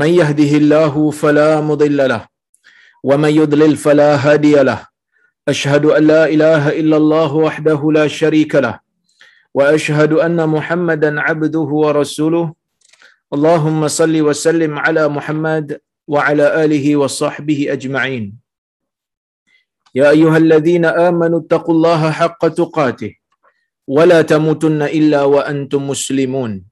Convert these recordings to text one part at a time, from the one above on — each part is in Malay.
من يهده الله فلا مضل له ومن يضلل فلا هادي له. أشهد أن لا إله إلا الله وحده لا شريك له وأشهد أن محمدا عبده ورسوله. اللهم صل وسلم على محمد وعلى آله وصحبه أجمعين. يا أيها الذين آمنوا اتقوا الله حق تقاته ولا تموتن إلا وأنتم مسلمون.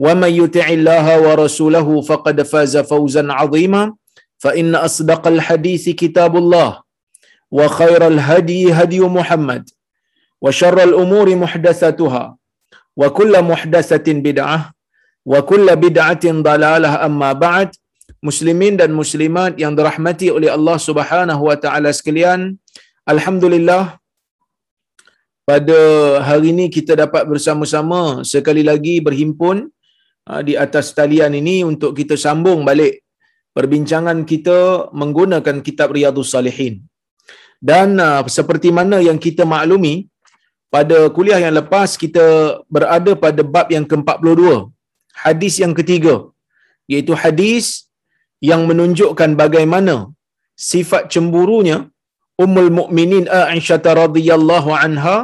ومن يطع الله ورسوله فقد فاز فوزا عظيما فإن أصدق الحديث كتاب الله وخير الهدي هدي محمد وشر الأمور محدثاتها وكل محدثة بدعة وكل بدعة ضلالة أما بعد muslimin dan muslimat yang dirahmati oleh Allah Subhanahu wa taala sekalian alhamdulillah pada hari ini kita dapat bersama-sama sekali lagi berhimpun di atas talian ini untuk kita sambung balik perbincangan kita menggunakan kitab Riyadhus Salihin. Dan uh, seperti mana yang kita maklumi pada kuliah yang lepas kita berada pada bab yang ke-42, hadis yang ketiga, iaitu hadis yang menunjukkan bagaimana sifat cemburunya Ummul Mukminin Aisyah radhiyallahu anha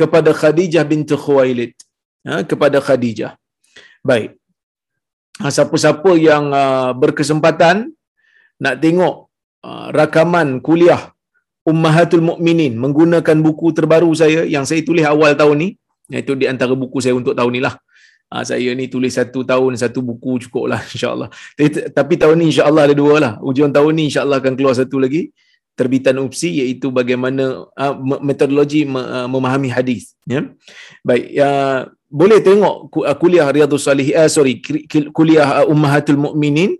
kepada Khadijah binti Khuwailid. Ha, kepada Khadijah. Baik. Ha, siapa-siapa yang uh, berkesempatan nak tengok uh, rakaman kuliah Ummahatul Mukminin menggunakan buku terbaru saya yang saya tulis awal tahun ni, iaitu di antara buku saya untuk tahun ni lah. Ha, saya ni tulis satu tahun, satu buku cukup lah insyaAllah. Tapi, tapi tahun ni insyaAllah ada dua lah. Ujung tahun ni insyaAllah akan keluar satu lagi terbitan UPSI iaitu bagaimana uh, metodologi uh, memahami hadis ya. Baik uh, boleh tengok kuliah riyadhus salihin uh, sorry kuliah uh, ummahatul mukminin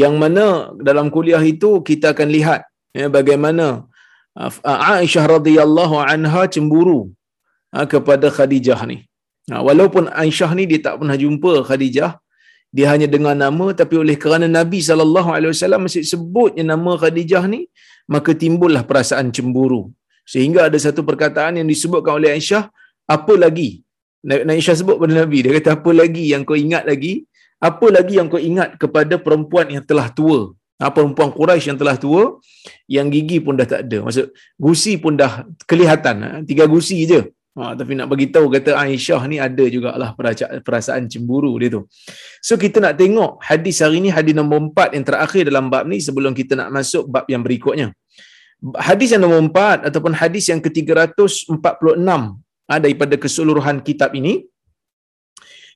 yang mana dalam kuliah itu kita akan lihat ya bagaimana uh, Aisyah radhiyallahu anha cemburu uh, kepada Khadijah ni. Uh, walaupun Aisyah ni dia tak pernah jumpa Khadijah dia hanya dengar nama tapi oleh kerana Nabi sallallahu alaihi wasallam sebutnya nama Khadijah ni maka timbullah perasaan cemburu. Sehingga ada satu perkataan yang disebutkan oleh Aisyah apa lagi? Aisyah sebut pada Nabi dia kata apa lagi yang kau ingat lagi? Apa lagi yang kau ingat kepada perempuan yang telah tua? Ha, perempuan Quraisy yang telah tua yang gigi pun dah tak ada. Maksud gusi pun dah kelihatan ha, tiga gusi je Ha, tapi nak bagi tahu kata Aisyah ni ada jugalah perasaan cemburu dia tu. So kita nak tengok hadis hari ni hadis nombor 4 yang terakhir dalam bab ni sebelum kita nak masuk bab yang berikutnya. Hadis yang nombor 4 ataupun hadis yang ke-346 ha, daripada keseluruhan kitab ini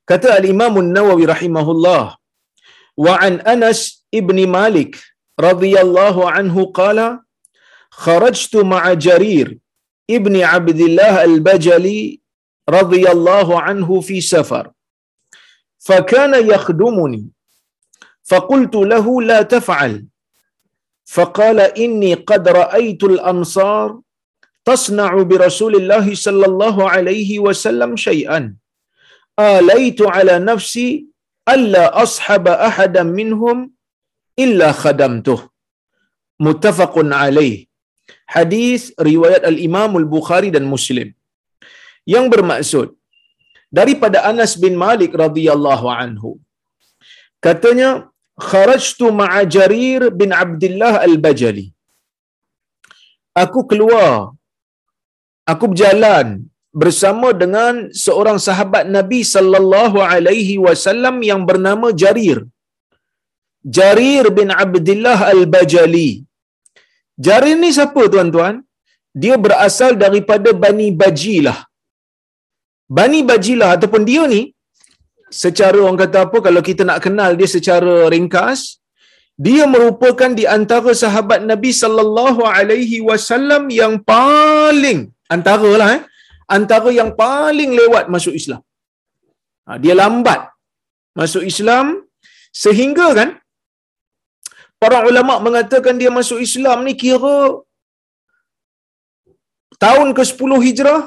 kata al-Imam An-Nawawi rahimahullah wa an Anas ibni Malik radhiyallahu anhu qala kharajtu ma'a Jarir ابن عبد الله البجلي رضي الله عنه في سفر فكان يخدمني فقلت له لا تفعل فقال إني قد رأيت الأنصار تصنع برسول الله صلى الله عليه وسلم شيئا آليت على نفسي ألا أصحب أحدا منهم إلا خدمته متفق عليه. Hadis riwayat al-Imam al-Bukhari dan Muslim. Yang bermaksud daripada Anas bin Malik radhiyallahu anhu katanya kharajtu ma'a Jarir bin Abdullah al-Bajali. Aku keluar aku berjalan bersama dengan seorang sahabat Nabi sallallahu alaihi wasallam yang bernama Jarir. Jarir bin Abdullah al-Bajali Jarir ni siapa tuan-tuan? Dia berasal daripada Bani Bajilah. Bani Bajilah ataupun dia ni, secara orang kata apa, kalau kita nak kenal dia secara ringkas, dia merupakan di antara sahabat Nabi sallallahu alaihi wasallam yang paling antaralah eh antara yang paling lewat masuk Islam. Ha, dia lambat masuk Islam sehingga kan para ulama mengatakan dia masuk Islam ni kira tahun ke-10 Hijrah,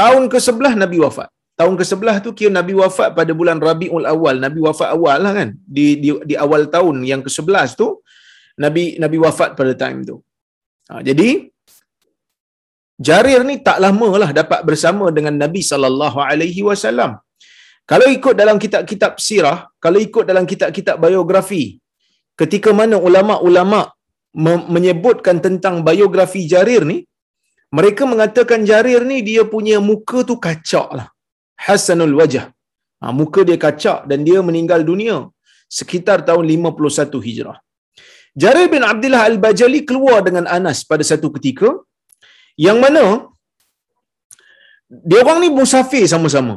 tahun ke-11 Nabi wafat. Tahun ke-11 tu kira Nabi wafat pada bulan Rabiul Awal. Nabi wafat awal lah kan. Di, di, di awal tahun yang ke-11 tu, Nabi Nabi wafat pada time tu. Ha, jadi, Jarir ni tak lama lah dapat bersama dengan Nabi sallallahu alaihi wasallam. Kalau ikut dalam kitab-kitab sirah, kalau ikut dalam kitab-kitab biografi, ketika mana ulama-ulama menyebutkan tentang biografi Jarir ni, mereka mengatakan Jarir ni dia punya muka tu kacak lah. Hasanul wajah. Ha, muka dia kacak dan dia meninggal dunia sekitar tahun 51 Hijrah. Jarir bin Abdullah Al-Bajali keluar dengan Anas pada satu ketika yang mana dia orang ni musafir sama-sama.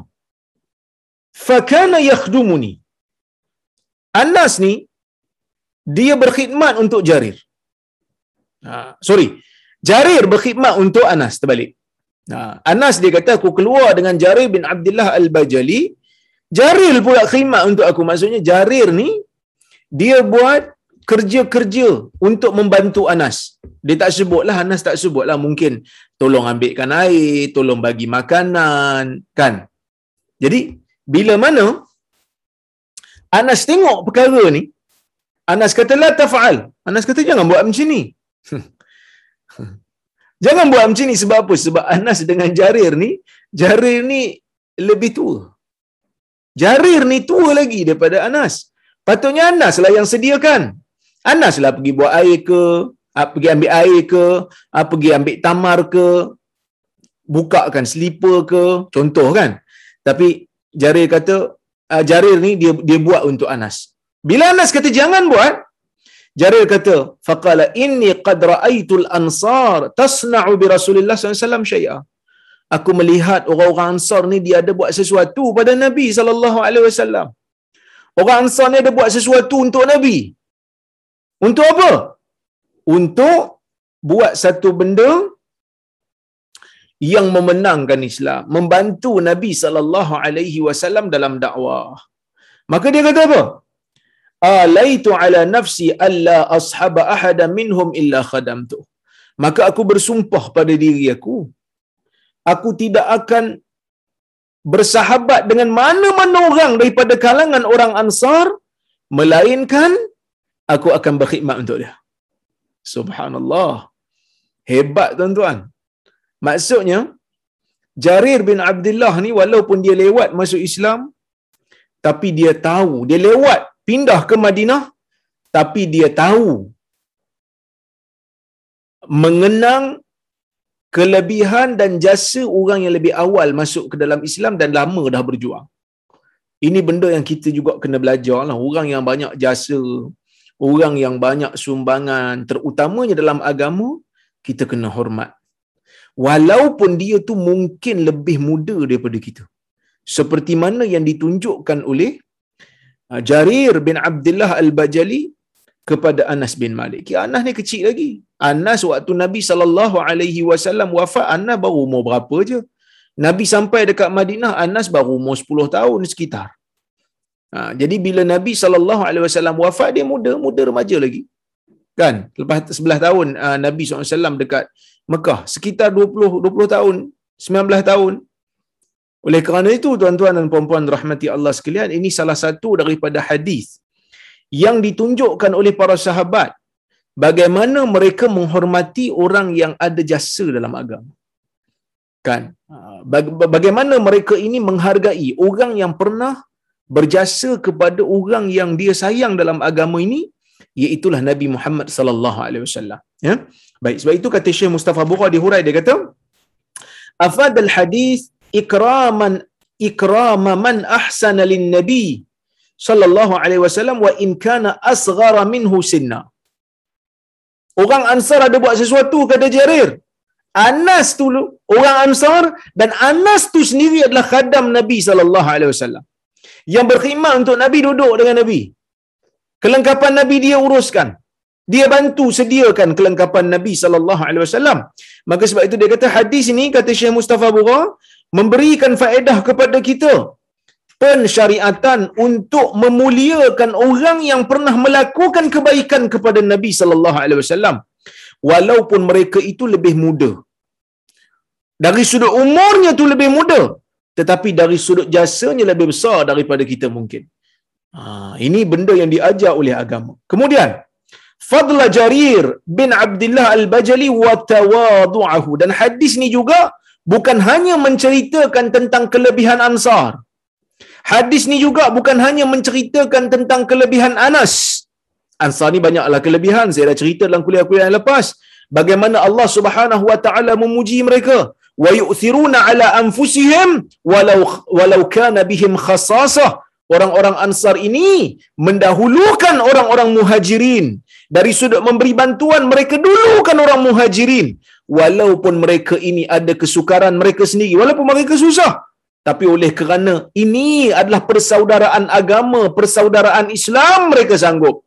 Fakana yakhdumuni. Anas ni dia berkhidmat untuk Jarir. Ha, sorry. Jarir berkhidmat untuk Anas terbalik. Ha, Anas dia kata aku keluar dengan Jarir bin Abdullah Al-Bajali. Jarir pula khidmat untuk aku. Maksudnya Jarir ni dia buat kerja-kerja untuk membantu Anas. Dia tak sebutlah Anas tak sebutlah mungkin tolong ambilkan air, tolong bagi makanan, kan? Jadi bila mana Anas tengok perkara ni, Anas kata la tafa'al. Anas kata jangan buat macam ni. jangan buat macam ni sebab apa? Sebab Anas dengan Jarir ni, Jarir ni lebih tua. Jarir ni tua lagi daripada Anas. Patutnya Anas lah yang sediakan. Anas lah pergi buat air ke, ah, pergi ambil air ke, ah, pergi ambil tamar ke, bukakan slipper ke, contoh kan. Tapi Jarir kata, ah, Jarir ni dia dia buat untuk Anas. Bila Anas kata jangan buat, Jarir kata, faqala inni qad ra'aitul ansar tasna'u bi Rasulillah SAW syai'a. Aku melihat orang-orang Ansar ni dia ada buat sesuatu pada Nabi sallallahu alaihi wasallam. Orang Ansar ni ada buat sesuatu untuk Nabi. Untuk apa? Untuk buat satu benda yang memenangkan Islam, membantu Nabi sallallahu alaihi wasallam dalam dakwah. Maka dia kata apa? Alaitu ala nafsi alla ashaba ahada minhum illa khadamtu. Maka aku bersumpah pada diri aku, aku tidak akan bersahabat dengan mana-mana orang daripada kalangan orang Ansar melainkan aku akan berkhidmat untuk dia. Subhanallah. Hebat tuan-tuan. Maksudnya, Jarir bin Abdullah ni walaupun dia lewat masuk Islam, tapi dia tahu, dia lewat pindah ke Madinah, tapi dia tahu mengenang kelebihan dan jasa orang yang lebih awal masuk ke dalam Islam dan lama dah berjuang. Ini benda yang kita juga kena belajar lah. Orang yang banyak jasa, orang yang banyak sumbangan terutamanya dalam agama kita kena hormat walaupun dia tu mungkin lebih muda daripada kita seperti mana yang ditunjukkan oleh Jarir bin Abdullah Al-Bajali kepada Anas bin Malik. Kira Anas ni kecil lagi. Anas waktu Nabi sallallahu alaihi wasallam wafat Anas baru umur berapa je? Nabi sampai dekat Madinah Anas baru umur 10 tahun sekitar. Ha, jadi bila Nabi sallallahu alaihi wasallam wafat dia muda, muda remaja lagi. Kan? Lepas 11 tahun uh, Nabi SAW dekat Mekah, sekitar 20 20 tahun, 19 tahun. Oleh kerana itu tuan-tuan dan puan-puan rahmati Allah sekalian, ini salah satu daripada hadis yang ditunjukkan oleh para sahabat bagaimana mereka menghormati orang yang ada jasa dalam agama. Kan? Ha, bagaimana mereka ini menghargai orang yang pernah berjasa kepada orang yang dia sayang dalam agama ini iaitulah Nabi Muhammad sallallahu alaihi wasallam ya baik sebab itu kata Syekh Mustafa Bukhari hurai dia kata afad al hadis ikraman ikrama man ahsana lin nabi sallallahu alaihi wasallam wa in kana asghara minhu sinna orang ansar ada buat sesuatu kata Jarir Anas tu orang Ansar dan Anas tu sendiri adalah khadam Nabi sallallahu alaihi wasallam yang berkhidmat untuk Nabi duduk dengan Nabi. Kelengkapan Nabi dia uruskan. Dia bantu sediakan kelengkapan Nabi sallallahu alaihi wasallam. Maka sebab itu dia kata hadis ini kata Syekh Mustafa Bura memberikan faedah kepada kita. Pensyariatan untuk memuliakan orang yang pernah melakukan kebaikan kepada Nabi sallallahu alaihi wasallam. Walaupun mereka itu lebih muda. Dari sudut umurnya tu lebih muda. Tetapi dari sudut jasanya lebih besar daripada kita mungkin. Ha, ini benda yang diajar oleh agama. Kemudian fadla jarir bin abdullah al-bajali wa tawadu'ahu. Dan hadis ni juga bukan hanya menceritakan tentang kelebihan ansar Hadis ni juga bukan hanya menceritakan tentang kelebihan Anas. Ansar ni banyaklah kelebihan. Saya dah cerita dalam kuliah-kuliah yang lepas. Bagaimana Allah Subhanahu wa taala memuji mereka. Wa yu'thiruna ala anfusihim walau walau kana bihim khasasah. Orang-orang Ansar ini mendahulukan orang-orang Muhajirin. Dari sudut memberi bantuan mereka dulukan orang Muhajirin. Walaupun mereka ini ada kesukaran mereka sendiri, walaupun mereka susah, tapi oleh kerana ini adalah persaudaraan agama, persaudaraan Islam mereka sanggup.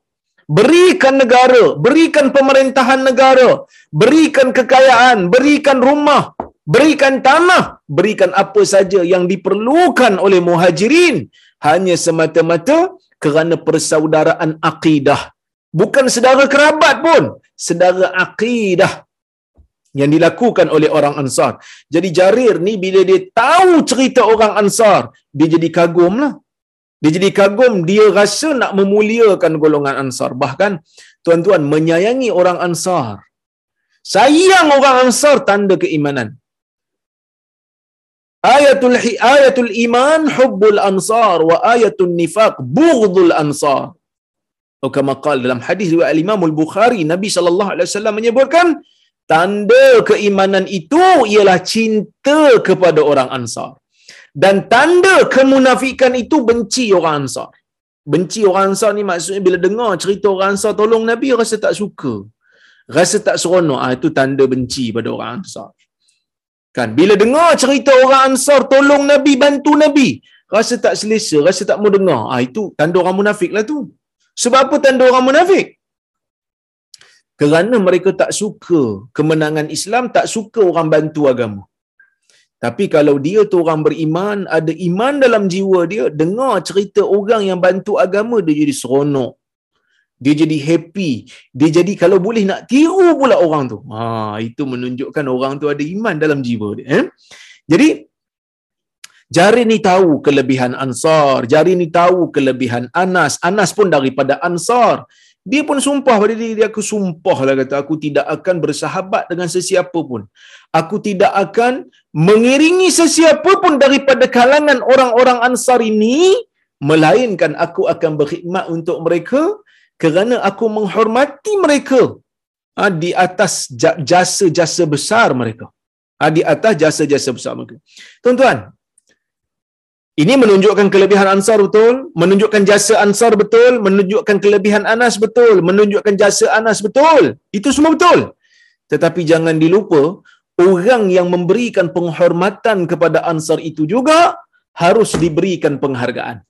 Berikan negara, berikan pemerintahan negara, berikan kekayaan, berikan rumah, berikan tanah, berikan apa saja yang diperlukan oleh muhajirin hanya semata-mata kerana persaudaraan akidah. Bukan sedara kerabat pun, sedara akidah yang dilakukan oleh orang Ansar. Jadi Jarir ni bila dia tahu cerita orang Ansar, dia jadi kagum lah. Dia jadi kagum, dia rasa nak memuliakan golongan Ansar. Bahkan tuan-tuan menyayangi orang Ansar. Sayang orang Ansar tanda keimanan. Ayatul ayatul iman hubbul ansar wa ayatul nifaq bughdul ansar. Atau kama dalam hadis riwayat Imam Al-Bukhari Nabi sallallahu alaihi wasallam menyebutkan Tanda keimanan itu ialah cinta kepada orang Ansar. Dan tanda kemunafikan itu benci orang Ansar. Benci orang Ansar ni maksudnya bila dengar cerita orang Ansar tolong Nabi rasa tak suka. Rasa tak seronok. Ah itu tanda benci pada orang Ansar. Kan bila dengar cerita orang Ansar tolong Nabi bantu Nabi, rasa tak selesa, rasa tak mau dengar. Ah itu tanda orang munafik lah tu. Sebab apa tanda orang munafik? Kerana mereka tak suka kemenangan Islam, tak suka orang bantu agama. Tapi kalau dia tu orang beriman, ada iman dalam jiwa dia, dengar cerita orang yang bantu agama, dia jadi seronok. Dia jadi happy. Dia jadi kalau boleh nak tiru pula orang tu. Ha, itu menunjukkan orang tu ada iman dalam jiwa dia. Eh? Jadi, Jari ni tahu kelebihan Ansar. Jari ni tahu kelebihan Anas. Anas pun daripada Ansar. Dia pun sumpah pada diri dia, aku sumpah lah kata, aku tidak akan bersahabat dengan sesiapa pun. Aku tidak akan mengiringi sesiapa pun daripada kalangan orang-orang ansar ini, melainkan aku akan berkhidmat untuk mereka kerana aku menghormati mereka ha, di atas jasa-jasa besar mereka. Ha, di atas jasa-jasa besar mereka. Tuan-tuan, ini menunjukkan kelebihan Ansar betul, menunjukkan jasa Ansar betul, menunjukkan kelebihan Anas betul, menunjukkan jasa Anas betul. Itu semua betul. Tetapi jangan dilupa, orang yang memberikan penghormatan kepada Ansar itu juga harus diberikan penghargaan.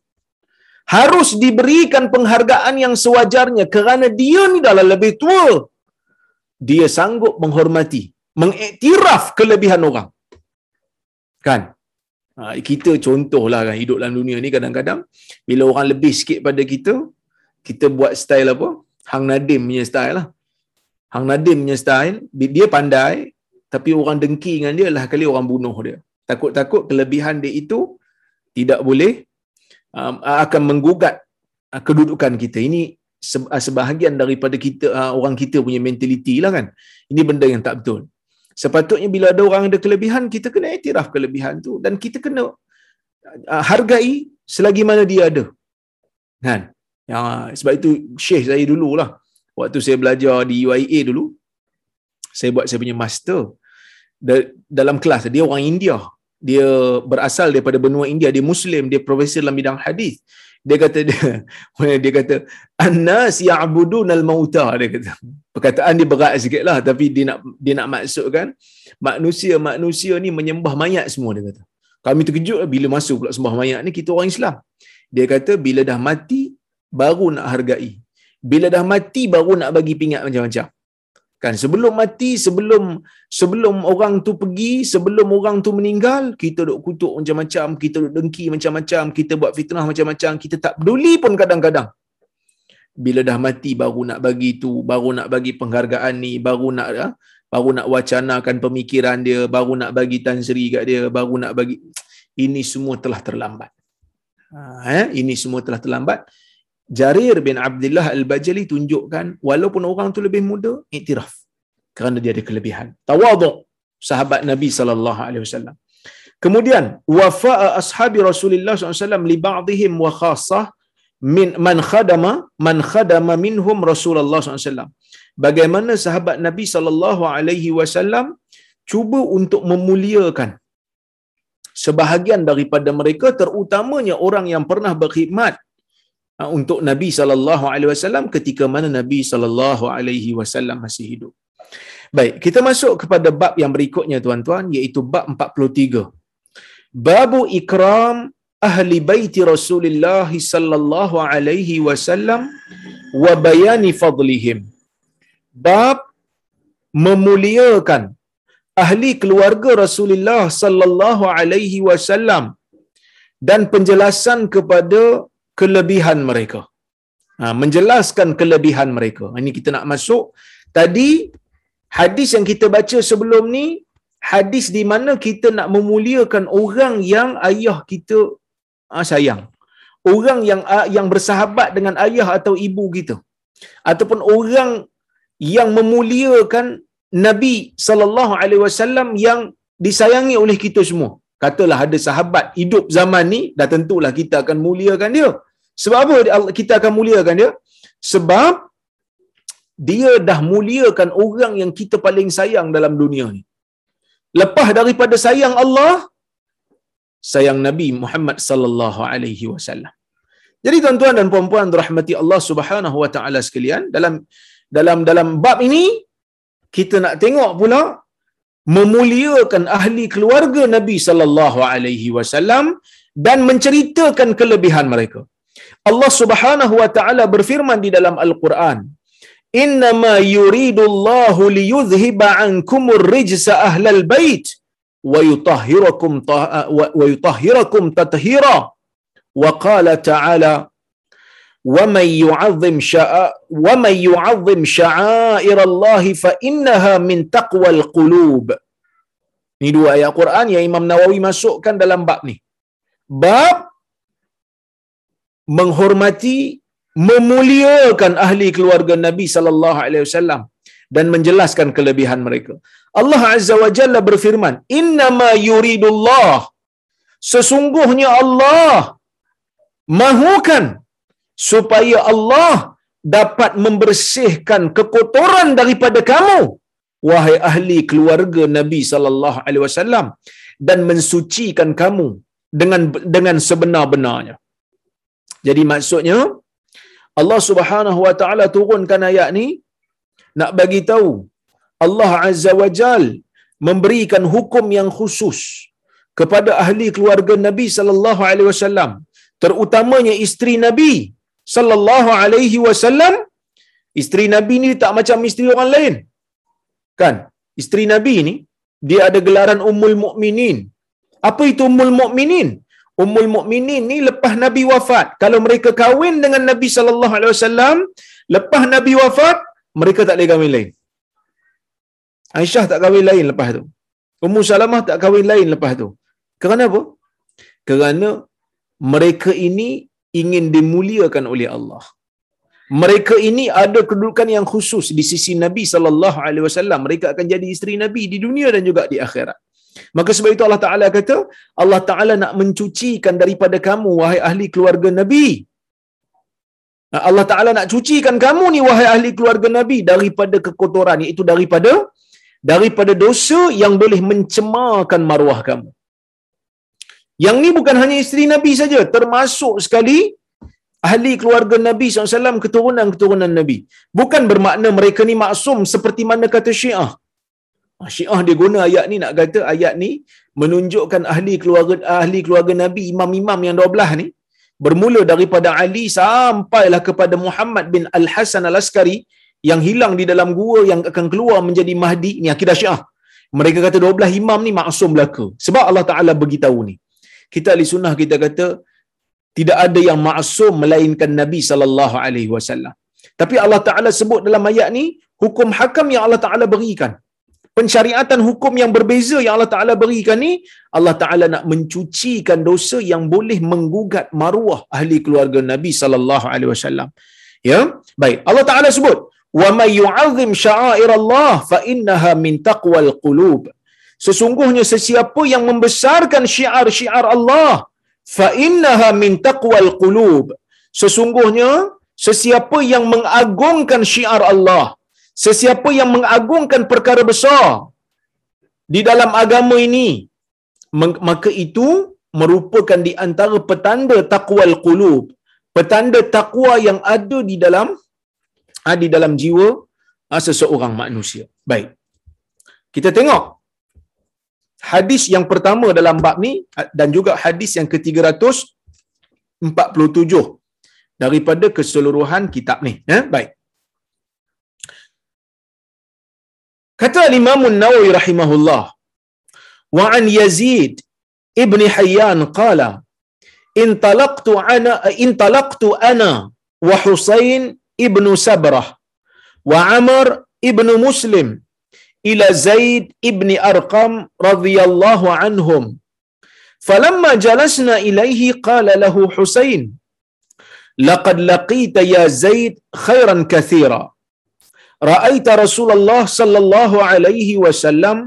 Harus diberikan penghargaan yang sewajarnya kerana dia ni dah lebih tua. Dia sanggup menghormati, mengiktiraf kelebihan orang. Kan? Ha, kita contohlah kan hidup dalam dunia ni kadang-kadang bila orang lebih sikit pada kita, kita buat style apa? Hang Nadim punya style lah. Hang Nadim punya style, dia pandai tapi orang dengki dengan dia lah kali orang bunuh dia. Takut-takut kelebihan dia itu tidak boleh um, akan menggugat uh, kedudukan kita. Ini sebahagian daripada kita uh, orang kita punya mentaliti lah kan. Ini benda yang tak betul. Sepatutnya bila ada orang ada kelebihan, kita kena iktiraf kelebihan tu dan kita kena uh, hargai selagi mana dia ada. Kan? Ya, sebab itu syekh saya dululah. Waktu saya belajar di UIA dulu, saya buat saya punya master dalam kelas dia orang India. Dia berasal daripada benua India, dia Muslim, dia profesor dalam bidang hadis dia kata dia dia kata annas ya'budun al-mauta dia kata perkataan dia berat sikitlah tapi dia nak dia nak maksudkan manusia-manusia ni menyembah mayat semua dia kata. Kami terkejut bila masuk pula sembah mayat ni kita orang Islam. Dia kata bila dah mati baru nak hargai. Bila dah mati baru nak bagi pingat macam-macam Kan sebelum mati, sebelum sebelum orang tu pergi, sebelum orang tu meninggal, kita duk kutuk macam-macam, kita duk dengki macam-macam, kita buat fitnah macam-macam, kita tak peduli pun kadang-kadang. Bila dah mati baru nak bagi tu, baru nak bagi penghargaan ni, baru nak ya, baru nak wacanakan pemikiran dia, baru nak bagi tansri kat dia, baru nak bagi ini semua telah terlambat. Ha, eh? ini semua telah terlambat. Jarir bin Abdullah Al-Bajali tunjukkan walaupun orang tu lebih muda, iktiraf. Kerana dia ada kelebihan. Tawaduk sahabat Nabi sallallahu alaihi wasallam. Kemudian wafa'a ashabi Rasulullah SAW li ba'dihim wa khassah min man khadama man khadama minhum Rasulullah SAW. Bagaimana sahabat Nabi sallallahu alaihi wasallam cuba untuk memuliakan sebahagian daripada mereka terutamanya orang yang pernah berkhidmat untuk Nabi sallallahu alaihi wasallam ketika mana Nabi sallallahu alaihi wasallam masih hidup. Baik, kita masuk kepada bab yang berikutnya tuan-tuan iaitu bab 43. Babu ikram ahli baiti Rasulullah sallallahu alaihi wasallam wa bayani fadlihim. Bab memuliakan ahli keluarga Rasulullah sallallahu alaihi wasallam dan penjelasan kepada kelebihan mereka. Ha, menjelaskan kelebihan mereka. Ini kita nak masuk. Tadi, hadis yang kita baca sebelum ni, hadis di mana kita nak memuliakan orang yang ayah kita ha, sayang. Orang yang ah, yang bersahabat dengan ayah atau ibu kita. Ataupun orang yang memuliakan Nabi sallallahu alaihi wasallam yang disayangi oleh kita semua. Katalah ada sahabat hidup zaman ni, dah tentulah kita akan muliakan dia. Sebab apa kita akan muliakan dia? Sebab dia dah muliakan orang yang kita paling sayang dalam dunia ni. Lepas daripada sayang Allah, sayang Nabi Muhammad sallallahu alaihi wasallam. Jadi tuan-tuan dan puan-puan rahmati Allah Subhanahu wa taala sekalian, dalam dalam dalam bab ini kita nak tengok pula memuliakan ahli keluarga Nabi sallallahu alaihi wasallam dan menceritakan kelebihan mereka. Allah Subhanahu wa taala berfirman di dalam Al-Quran, "Innama yuridullahu liyudhhiba 'ankumur rijsa ahlal bait wa yutahhirakum wa yutahhirakum tathira." Wa qala ta'ala, ومن يعظم شع... ومن يعظم شعائر الله فإنها من تقوى القلوب Ini dua ayat Quran yang Imam Nawawi masukkan dalam bab ni. Bab menghormati, memuliakan ahli keluarga Nabi sallallahu alaihi wasallam dan menjelaskan kelebihan mereka. Allah Azza wa Jalla berfirman, "Innama yuridullah." Sesungguhnya Allah mahukan supaya Allah dapat membersihkan kekotoran daripada kamu wahai ahli keluarga Nabi sallallahu alaihi wasallam dan mensucikan kamu dengan dengan sebenar-benarnya. Jadi maksudnya Allah Subhanahu wa taala turunkan ayat ni nak bagi tahu Allah Azza wa Jal memberikan hukum yang khusus kepada ahli keluarga Nabi sallallahu alaihi wasallam terutamanya isteri Nabi sallallahu alaihi wasallam isteri Nabi ni tak macam isteri orang lain kan isteri Nabi ni dia ada gelaran ummul mukminin apa itu ummul mukminin Ummul Mukminin ni lepas Nabi wafat. Kalau mereka kahwin dengan Nabi sallallahu alaihi wasallam, lepas Nabi wafat, mereka tak boleh kahwin lain. Aisyah tak kahwin lain lepas tu. Ummu Salamah tak kahwin lain lepas tu. Kerana apa? Kerana mereka ini ingin dimuliakan oleh Allah. Mereka ini ada kedudukan yang khusus di sisi Nabi sallallahu alaihi wasallam. Mereka akan jadi isteri Nabi di dunia dan juga di akhirat. Maka sebab itu Allah Ta'ala kata, Allah Ta'ala nak mencucikan daripada kamu, wahai ahli keluarga Nabi. Allah Ta'ala nak cucikan kamu ni, wahai ahli keluarga Nabi, daripada kekotoran, iaitu daripada daripada dosa yang boleh mencemarkan maruah kamu. Yang ni bukan hanya isteri Nabi saja, termasuk sekali ahli keluarga Nabi SAW, keturunan-keturunan Nabi. Bukan bermakna mereka ni maksum seperti mana kata syiah. Ah, Syiah dia guna ayat ni nak kata ayat ni menunjukkan ahli keluarga ahli keluarga Nabi imam-imam yang 12 ni bermula daripada Ali sampailah kepada Muhammad bin Al Hasan Al Askari yang hilang di dalam gua yang akan keluar menjadi mahdi ni akidah Syiah. Mereka kata 12 imam ni maksum belaka. Sebab Allah Taala beritahu ni. Kita ahli sunnah kita kata tidak ada yang maksum melainkan Nabi sallallahu alaihi wasallam. Tapi Allah Taala sebut dalam ayat ni hukum hakam yang Allah Taala berikan. Pensyariatan hukum yang berbeza yang Allah Taala berikan ni Allah Taala nak mencucikan dosa yang boleh menggugat maruah ahli keluarga Nabi sallallahu alaihi wasallam. Ya. Baik. Allah Taala sebut wa may yu'azzim sya'airallah fa innaha min taqwal qulub. Sesungguhnya sesiapa yang membesarkan syiar-syiar Allah fa innaha min taqwal qulub. Sesungguhnya sesiapa yang mengagungkan syiar Allah, sesiapa yang mengagungkan perkara besar di dalam agama ini, maka itu merupakan di antara petanda taqwal qulub, petanda takwa yang ada di dalam di dalam jiwa ah, seseorang manusia. Baik. Kita tengok hadis yang pertama dalam bab ni dan juga hadis yang ke-347 daripada keseluruhan kitab ni. Ya, baik. Kata Imam Nawawi rahimahullah, wa an Yazid ibn Hayyan qala intalaqtu ana intalaqtu ana wa Husain ibn Sabrah wa Amr ibn Muslim ila Zaid ibn Arqam radhiyallahu anhum falamma jalasna ilayhi qala lahu Husain laqad laqita ya Zaid khairan kathira ra'aita Rasulullah sallallahu alaihi wasallam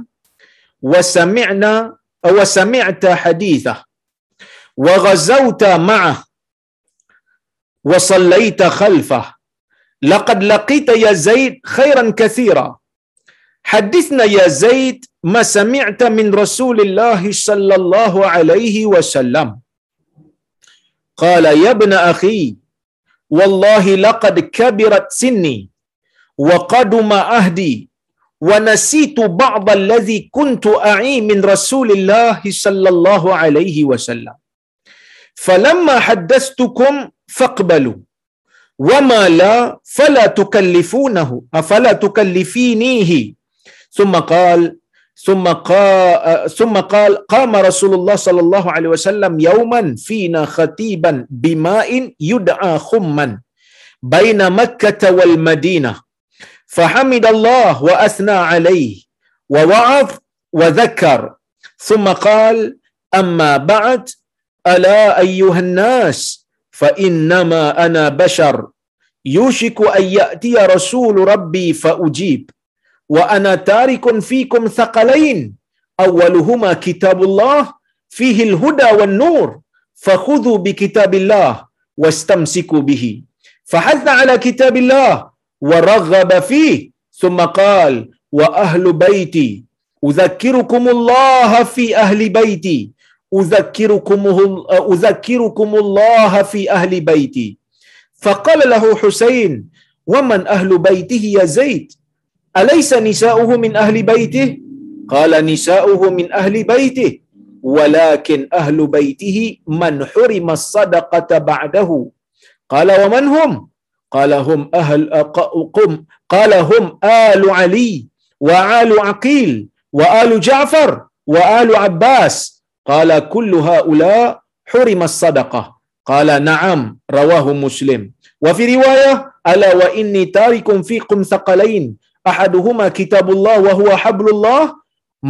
wa sami'na wa sami'ta hadithah wa ghazawta ma'ah wa sallaita khalfah laqad laqita ya Zaid khairan kathira حدثنا يا زيد ما سمعت من رسول الله صلى الله عليه وسلم؟ قال يا ابن أخي والله لقد كبرت سني وقدم أهدي ونسيت بعض الذي كنت أعي من رسول الله صلى الله عليه وسلم. فلما حدثتكم فاقبلوا وما لا فلا تكلفونه فلا تكلفينيه؟ ثم قال ثم قال ثم قال قام رسول الله صلى الله عليه وسلم يوما فينا خطيبا بماء يدعى خما بين مكة والمدينة. فحمد الله وأثنى عليه ووعظ وذكر. ثم قال أما بعد ألا أيها الناس فإنما أنا بشر. يوشك أن يأتي رسول ربي فأجيب. وأنا تارك فيكم ثقلين. أولهما كتاب الله فيه الهدى والنور فخذوا بكتاب الله واستمسكوا به. فحث على كتاب الله ورغب فيه ثم قال وأهل بيتي أذكركم الله في أهل بيتي. أذكركم, أذكركم الله في أهل بيتي. فقال له حسين ومن أهل بيته يا زيد؟ أليس نساؤه من أهل بيته؟ قال نساؤه من أهل بيته ولكن أهل بيته من حرم الصدقة بعده. قال ومن هم؟ قال هم أهل قم قال هم آل علي وآل عقيل وآل جعفر وآل عباس. قال كل هؤلاء حرم الصدقة. قال نعم رواه مسلم. وفي رواية ألا وإني تارك فيكم ثقلين ahaduhuma kitabullah wa huwa hablullah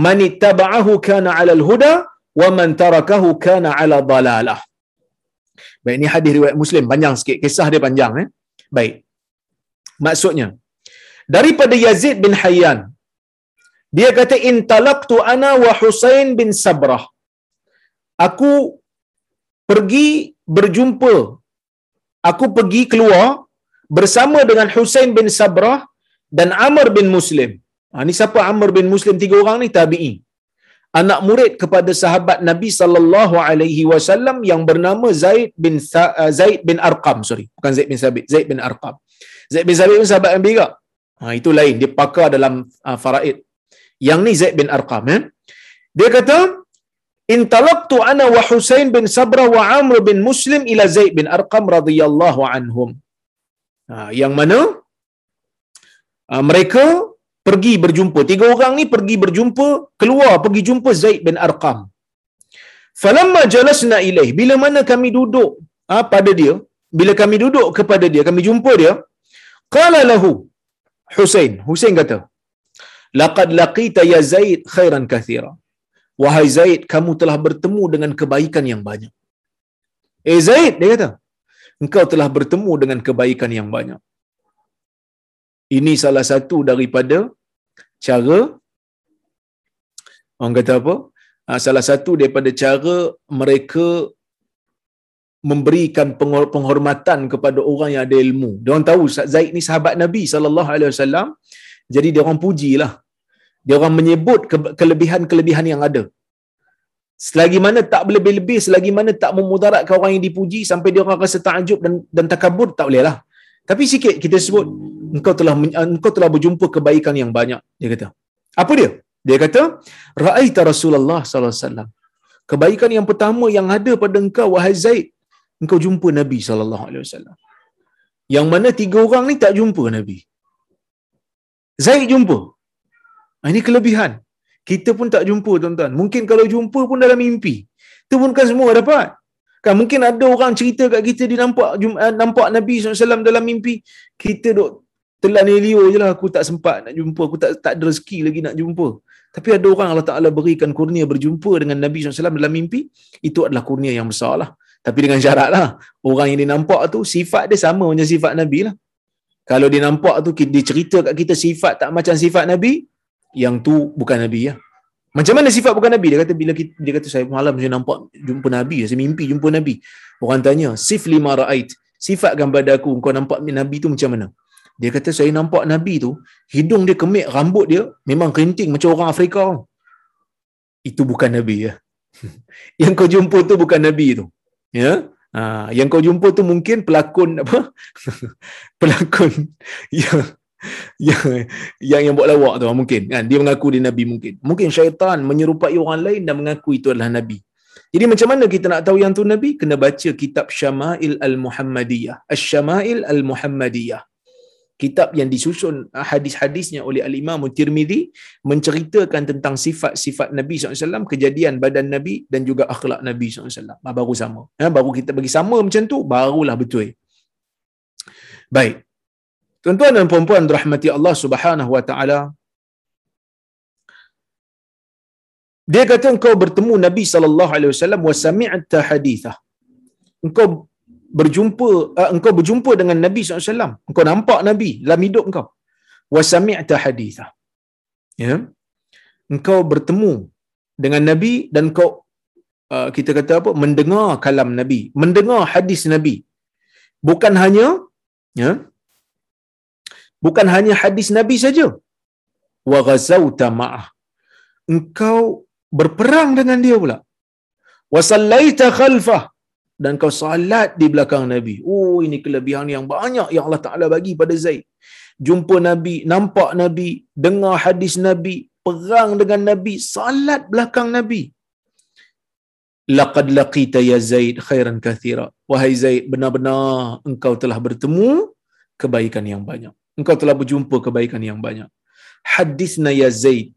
man ittaba'ahu kana 'ala al-huda wa man tarakahu kana 'ala dalalah. Baik ini hadis riwayat muslim panjang sikit kisah dia panjang eh. Baik. Maksudnya daripada Yazid bin Hayyan dia kata intalaqtu ana wa Husain bin Sabrah. Aku pergi berjumpa aku pergi keluar bersama dengan Husain bin Sabrah dan Amr bin Muslim. Ha, ni siapa Amr bin Muslim? Tiga orang ni tabi'i. Anak murid kepada sahabat Nabi sallallahu alaihi wasallam yang bernama Zaid bin uh, Zaid bin Arqam, sorry, bukan Zaid bin Sabit, Zaid bin Arqam. Zaid bin Sabit pun sahabat Nabi juga. Ha, itu lain, dia pakar dalam uh, faraid. Yang ni Zaid bin Arqam, ya. Dia kata, "Intalaqtu ana wa Husain bin Sabrah wa Amr bin Muslim ila Zaid bin Arqam radhiyallahu anhum." Ha, yang mana mereka pergi berjumpa. Tiga orang ni pergi berjumpa, keluar pergi jumpa Zaid bin Arqam. Falamma jalasna ilaih, bila mana kami duduk uh, pada dia, bila kami duduk kepada dia, kami jumpa dia, qala lahu Husain, Husain kata, laqad laqita ya Zaid khairan kathira. Wahai Zaid, kamu telah bertemu dengan kebaikan yang banyak. Eh Zaid, dia kata, engkau telah bertemu dengan kebaikan yang banyak. Ini salah satu daripada cara orang kata apa? Ah, salah satu daripada cara mereka memberikan penghormatan kepada orang yang ada ilmu. Dia orang tahu Zaid ni sahabat Nabi sallallahu alaihi wasallam. Jadi dia orang pujilah. Dia orang menyebut kelebihan-kelebihan yang ada. Selagi mana tak lebih-lebih, selagi mana tak memudaratkan orang yang dipuji sampai dia orang rasa takjub dan dan takabur tak boleh lah. Tapi sikit kita sebut engkau telah engkau telah berjumpa kebaikan yang banyak dia kata. Apa dia? Dia kata ra'aita Rasulullah sallallahu alaihi wasallam. Kebaikan yang pertama yang ada pada engkau wahai Zaid, engkau jumpa Nabi sallallahu alaihi wasallam. Yang mana tiga orang ni tak jumpa Nabi. Zaid jumpa. Ini kelebihan. Kita pun tak jumpa tuan-tuan. Mungkin kalau jumpa pun dalam mimpi. Itu pun kan semua dapat. Kan mungkin ada orang cerita kat kita dia nampak eh, nampak Nabi SAW dalam mimpi. Kita duk telan Elio je lah. Aku tak sempat nak jumpa. Aku tak tak ada rezeki lagi nak jumpa. Tapi ada orang Allah Ta'ala berikan kurnia berjumpa dengan Nabi SAW dalam mimpi. Itu adalah kurnia yang besar lah. Tapi dengan syarat lah. Orang yang dia nampak tu sifat dia sama macam sifat Nabi lah. Kalau dia nampak tu dia cerita kat kita sifat tak macam sifat Nabi. Yang tu bukan Nabi ya. Macam mana sifat bukan Nabi? Dia kata bila kita, dia kata saya malam saya nampak jumpa Nabi, saya mimpi jumpa Nabi. Orang tanya, "Sif lima ra'ait." Sifatkan pada aku kau nampak Nabi tu macam mana? Dia kata saya nampak Nabi tu, hidung dia kemik, rambut dia memang kerinting macam orang Afrika. Itu bukan Nabi ya. yang kau jumpa tu bukan Nabi tu. Ya? Ha, yang kau jumpa tu mungkin pelakon apa? pelakon yang yang yang yang buat lawak tu mungkin kan dia mengaku dia nabi mungkin mungkin syaitan menyerupai orang lain dan mengaku itu adalah nabi jadi macam mana kita nak tahu yang tu nabi kena baca kitab Syama'il Al-Muhammadiyah Asy-Syama'il Al-Muhammadiyah kitab yang disusun ah, hadis-hadisnya oleh Al-Imam Tirmizi menceritakan tentang sifat-sifat Nabi SAW, kejadian badan Nabi dan juga akhlak Nabi SAW. Ah, baru sama. Ha, baru kita bagi sama macam tu, barulah betul. Baik. Tuan-tuan dan puan-puan rahmati Allah Subhanahu wa taala. Dia kata engkau bertemu Nabi sallallahu alaihi wasallam wa sami'ta hadithah. Engkau berjumpa uh, engkau berjumpa dengan Nabi wasallam. Engkau nampak Nabi dalam hidup engkau. Wa sami'ta hadithah. Ya. Engkau bertemu dengan Nabi dan kau uh, kita kata apa mendengar kalam Nabi, mendengar hadis Nabi. Bukan hanya ya, bukan hanya hadis Nabi saja. Wa ghazauta ma'ah. Engkau berperang dengan dia pula. Wa sallaita khalfah dan kau salat di belakang Nabi. Oh, ini kelebihan yang banyak yang Allah Taala bagi pada Zaid. Jumpa Nabi, nampak Nabi, dengar hadis Nabi, perang dengan Nabi, salat belakang Nabi. Laqad laqita ya Zaid khairan kathira. Wahai Zaid, benar-benar engkau telah bertemu kebaikan yang banyak engkau telah berjumpa kebaikan yang banyak. Hadisna ya Zaid,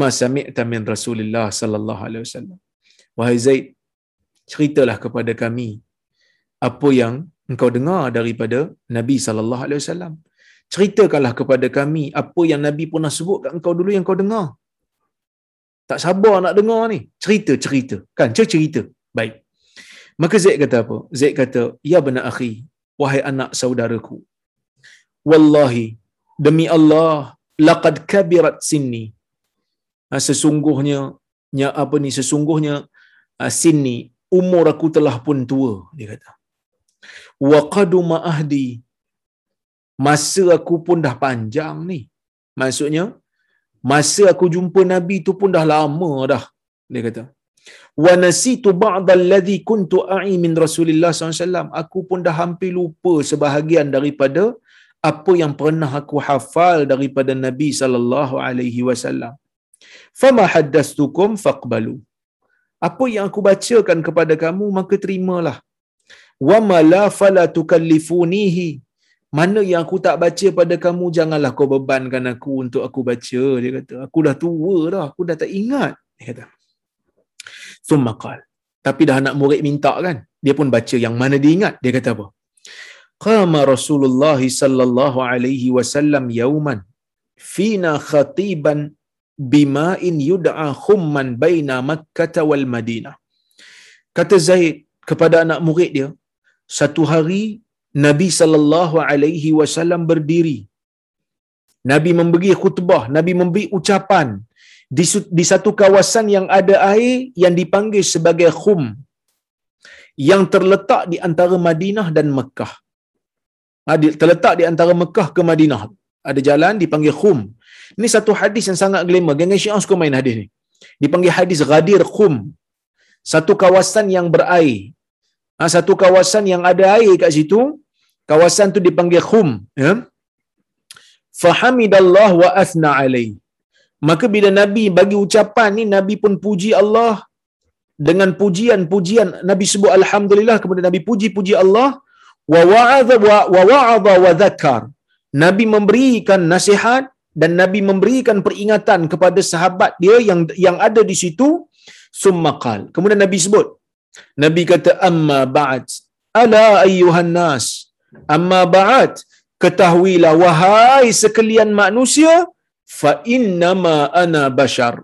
ma sami'ta min Rasulullah sallallahu alaihi wasallam. Wahai Zaid, ceritalah kepada kami apa yang engkau dengar daripada Nabi sallallahu alaihi wasallam. Ceritakanlah kepada kami apa yang Nabi pernah sebut kat engkau dulu yang kau dengar. Tak sabar nak dengar ni. Cerita, cerita. Kan, cerita. Baik. Maka Zaid kata apa? Zaid kata, Ya benar akhi, wahai anak saudaraku, wallahi demi Allah laqad kabirat sinni. Ha, sesungguhnya nya apa ni sesungguhnya ha, sinni umur aku telah pun tua dia kata. Wa qaduma ahdi masa aku pun dah panjang ni. Maksudnya masa aku jumpa nabi tu pun dah lama dah dia kata. Wa nasitu ba'd alladhi kuntu a'i min rasulillah SAW aku pun dah hampir lupa sebahagian daripada apa yang pernah aku hafal daripada Nabi sallallahu alaihi wasallam. Fama haddastukum faqbalu. Apa yang aku bacakan kepada kamu maka terimalah. Wa ma la fala tukallifunihi. Mana yang aku tak baca pada kamu janganlah kau bebankan aku untuk aku baca dia kata. Aku dah tua dah aku dah tak ingat dia kata. Summa qal. Tapi dah anak murid minta kan? Dia pun baca yang mana dia ingat. Dia kata apa qama rasulullah sallallahu alaihi wasallam yauman fina khatiban bima'in yud'a khumman baina makkah wal madinah kata zaid kepada anak murid dia satu hari Nabi sallallahu alaihi wasallam berdiri. Nabi memberi khutbah, Nabi memberi ucapan di, di satu kawasan yang ada air yang dipanggil sebagai Khum yang terletak di antara Madinah dan Mekah. Terletak di antara Mekah ke Madinah. Ada jalan dipanggil Khum. Ini satu hadis yang sangat glamour. Geng Syiah suka main hadis ni. Dipanggil hadis Ghadir Khum. Satu kawasan yang berair. Ha, satu kawasan yang ada air kat situ, kawasan tu dipanggil Khum. Ya? Fahamidallah wa asna alaih. Maka bila Nabi bagi ucapan ni, Nabi pun puji Allah dengan pujian-pujian. Nabi sebut Alhamdulillah, kemudian Nabi puji-puji Allah. Wa wa'adha wa, wa, wa'adha wa. Nabi memberikan nasihat dan Nabi memberikan peringatan kepada sahabat dia yang yang ada di situ. Summakal. Kemudian Nabi sebut, Nabi kata amma ba'd ala ayyuhan nas amma ba'd ketahuilah wahai sekalian manusia fa innama ana bashar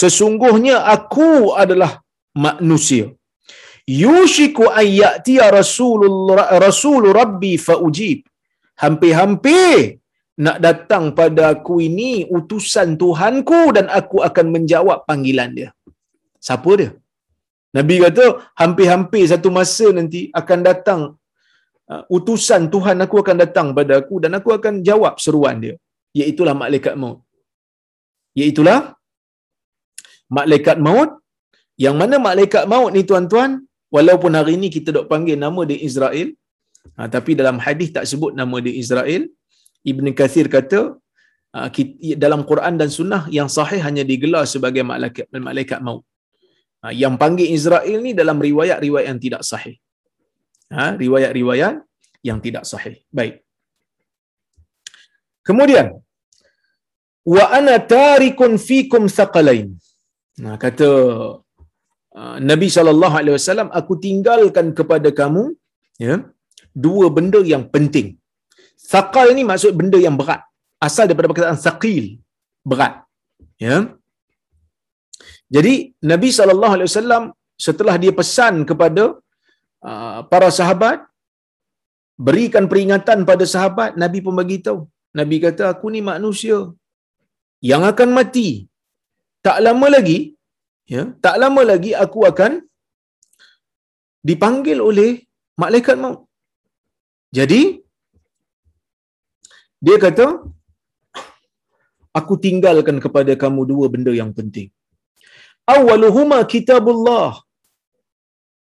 sesungguhnya aku adalah manusia yushiku an ya'ti rasulullah rasul rabbi fa ujib. Hampir-hampir nak datang pada aku ini utusan Tuhanku dan aku akan menjawab panggilan dia. Siapa dia? Nabi kata hampir-hampir satu masa nanti akan datang uh, utusan Tuhan aku akan datang pada aku dan aku akan jawab seruan dia. Iaitulah malaikat maut. Iaitulah malaikat maut. Yang mana malaikat maut ni tuan-tuan walaupun hari ini kita dok panggil nama dia Israel ha, tapi dalam hadis tak sebut nama dia Israel Ibn Kathir kata uh, dalam Quran dan sunnah yang sahih hanya digelar sebagai malaikat malaikat maut Ha, yang panggil Israel ni dalam riwayat-riwayat yang tidak sahih. Ha, riwayat-riwayat yang tidak sahih. Baik. Kemudian wa ana tarikun fikum thaqalain. Nah, kata uh, Nabi sallallahu alaihi wasallam aku tinggalkan kepada kamu ya dua benda yang penting. Thaqal ni maksud benda yang berat. Asal daripada perkataan thaqil, berat. Ya. Jadi Nabi sallallahu alaihi wasallam setelah dia pesan kepada uh, para sahabat berikan peringatan pada sahabat Nabi pun bagi tahu. Nabi kata aku ni manusia yang akan mati. Tak lama lagi ya, tak lama lagi aku akan dipanggil oleh malaikat maut. Jadi dia kata aku tinggalkan kepada kamu dua benda yang penting. Awaluhuma kitabullah.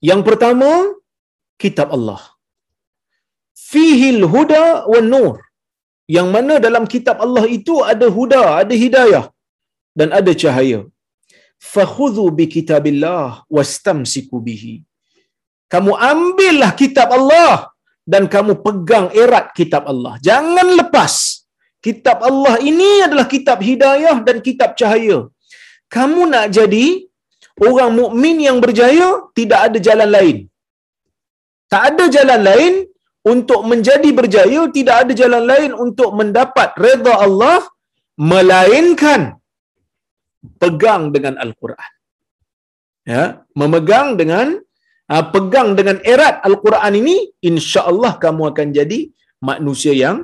Yang pertama kitab Allah. Fihil huda wan nur. Yang mana dalam kitab Allah itu ada huda ada hidayah dan ada cahaya fakhudhu bi kitabillah wastamsiku bihi. Kamu ambillah kitab Allah dan kamu pegang erat kitab Allah. Jangan lepas. Kitab Allah ini adalah kitab hidayah dan kitab cahaya. Kamu nak jadi orang mukmin yang berjaya tidak ada jalan lain. Tak ada jalan lain untuk menjadi berjaya tidak ada jalan lain untuk mendapat redha Allah melainkan pegang dengan al-Quran. Ya memegang dengan uh, pegang dengan erat al-Quran ini insya-Allah kamu akan jadi manusia yang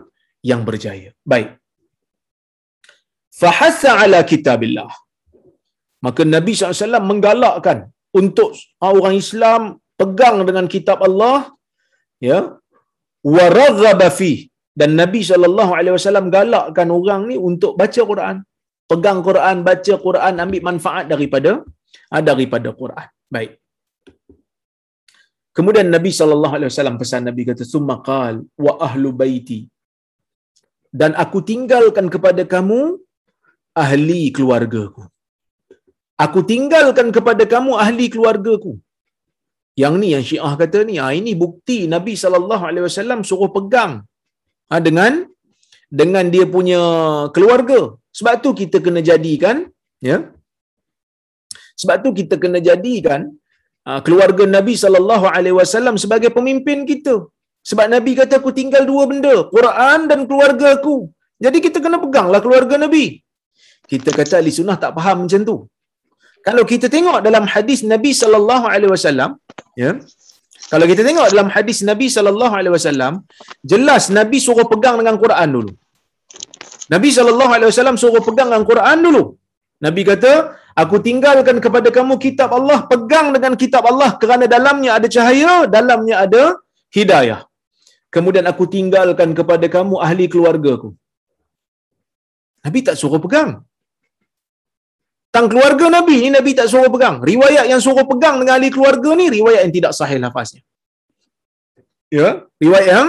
yang berjaya. Baik. Fahassa ala kitabillah. Maka Nabi SAW menggalakkan untuk orang Islam pegang dengan kitab Allah ya. Waraghaba fi dan Nabi SAW galakkan orang ni untuk baca Quran pegang Quran baca Quran ambil manfaat daripada ah, daripada Quran baik kemudian Nabi SAW pesan Nabi kata summa qal wa ahlu baiti dan aku tinggalkan kepada kamu ahli keluargaku aku tinggalkan kepada kamu ahli keluargaku. Yang ni yang Syiah kata ni, ah ini bukti Nabi sallallahu alaihi wasallam suruh pegang ha, dengan dengan dia punya keluarga. Sebab tu kita kena jadikan ya. Sebab tu kita kena jadikan uh, keluarga Nabi sallallahu alaihi wasallam sebagai pemimpin kita. Sebab Nabi kata aku tinggal dua benda, Quran dan keluarga aku. Jadi kita kena peganglah keluarga Nabi. Kita kata ahli sunnah tak faham macam tu. Kalau kita tengok dalam hadis Nabi sallallahu alaihi wasallam, ya. Kalau kita tengok dalam hadis Nabi sallallahu alaihi wasallam, jelas Nabi suruh pegang dengan Quran dulu. Nabi sallallahu alaihi wasallam suruh pegang dengan Quran dulu. Nabi kata, aku tinggalkan kepada kamu kitab Allah, pegang dengan kitab Allah kerana dalamnya ada cahaya, dalamnya ada hidayah. Kemudian aku tinggalkan kepada kamu ahli keluargaku. Nabi tak suruh pegang. Tang keluarga Nabi ni Nabi tak suruh pegang. Riwayat yang suruh pegang dengan ahli keluarga ni riwayat yang tidak sahih lafaznya. Ya, riwayat yang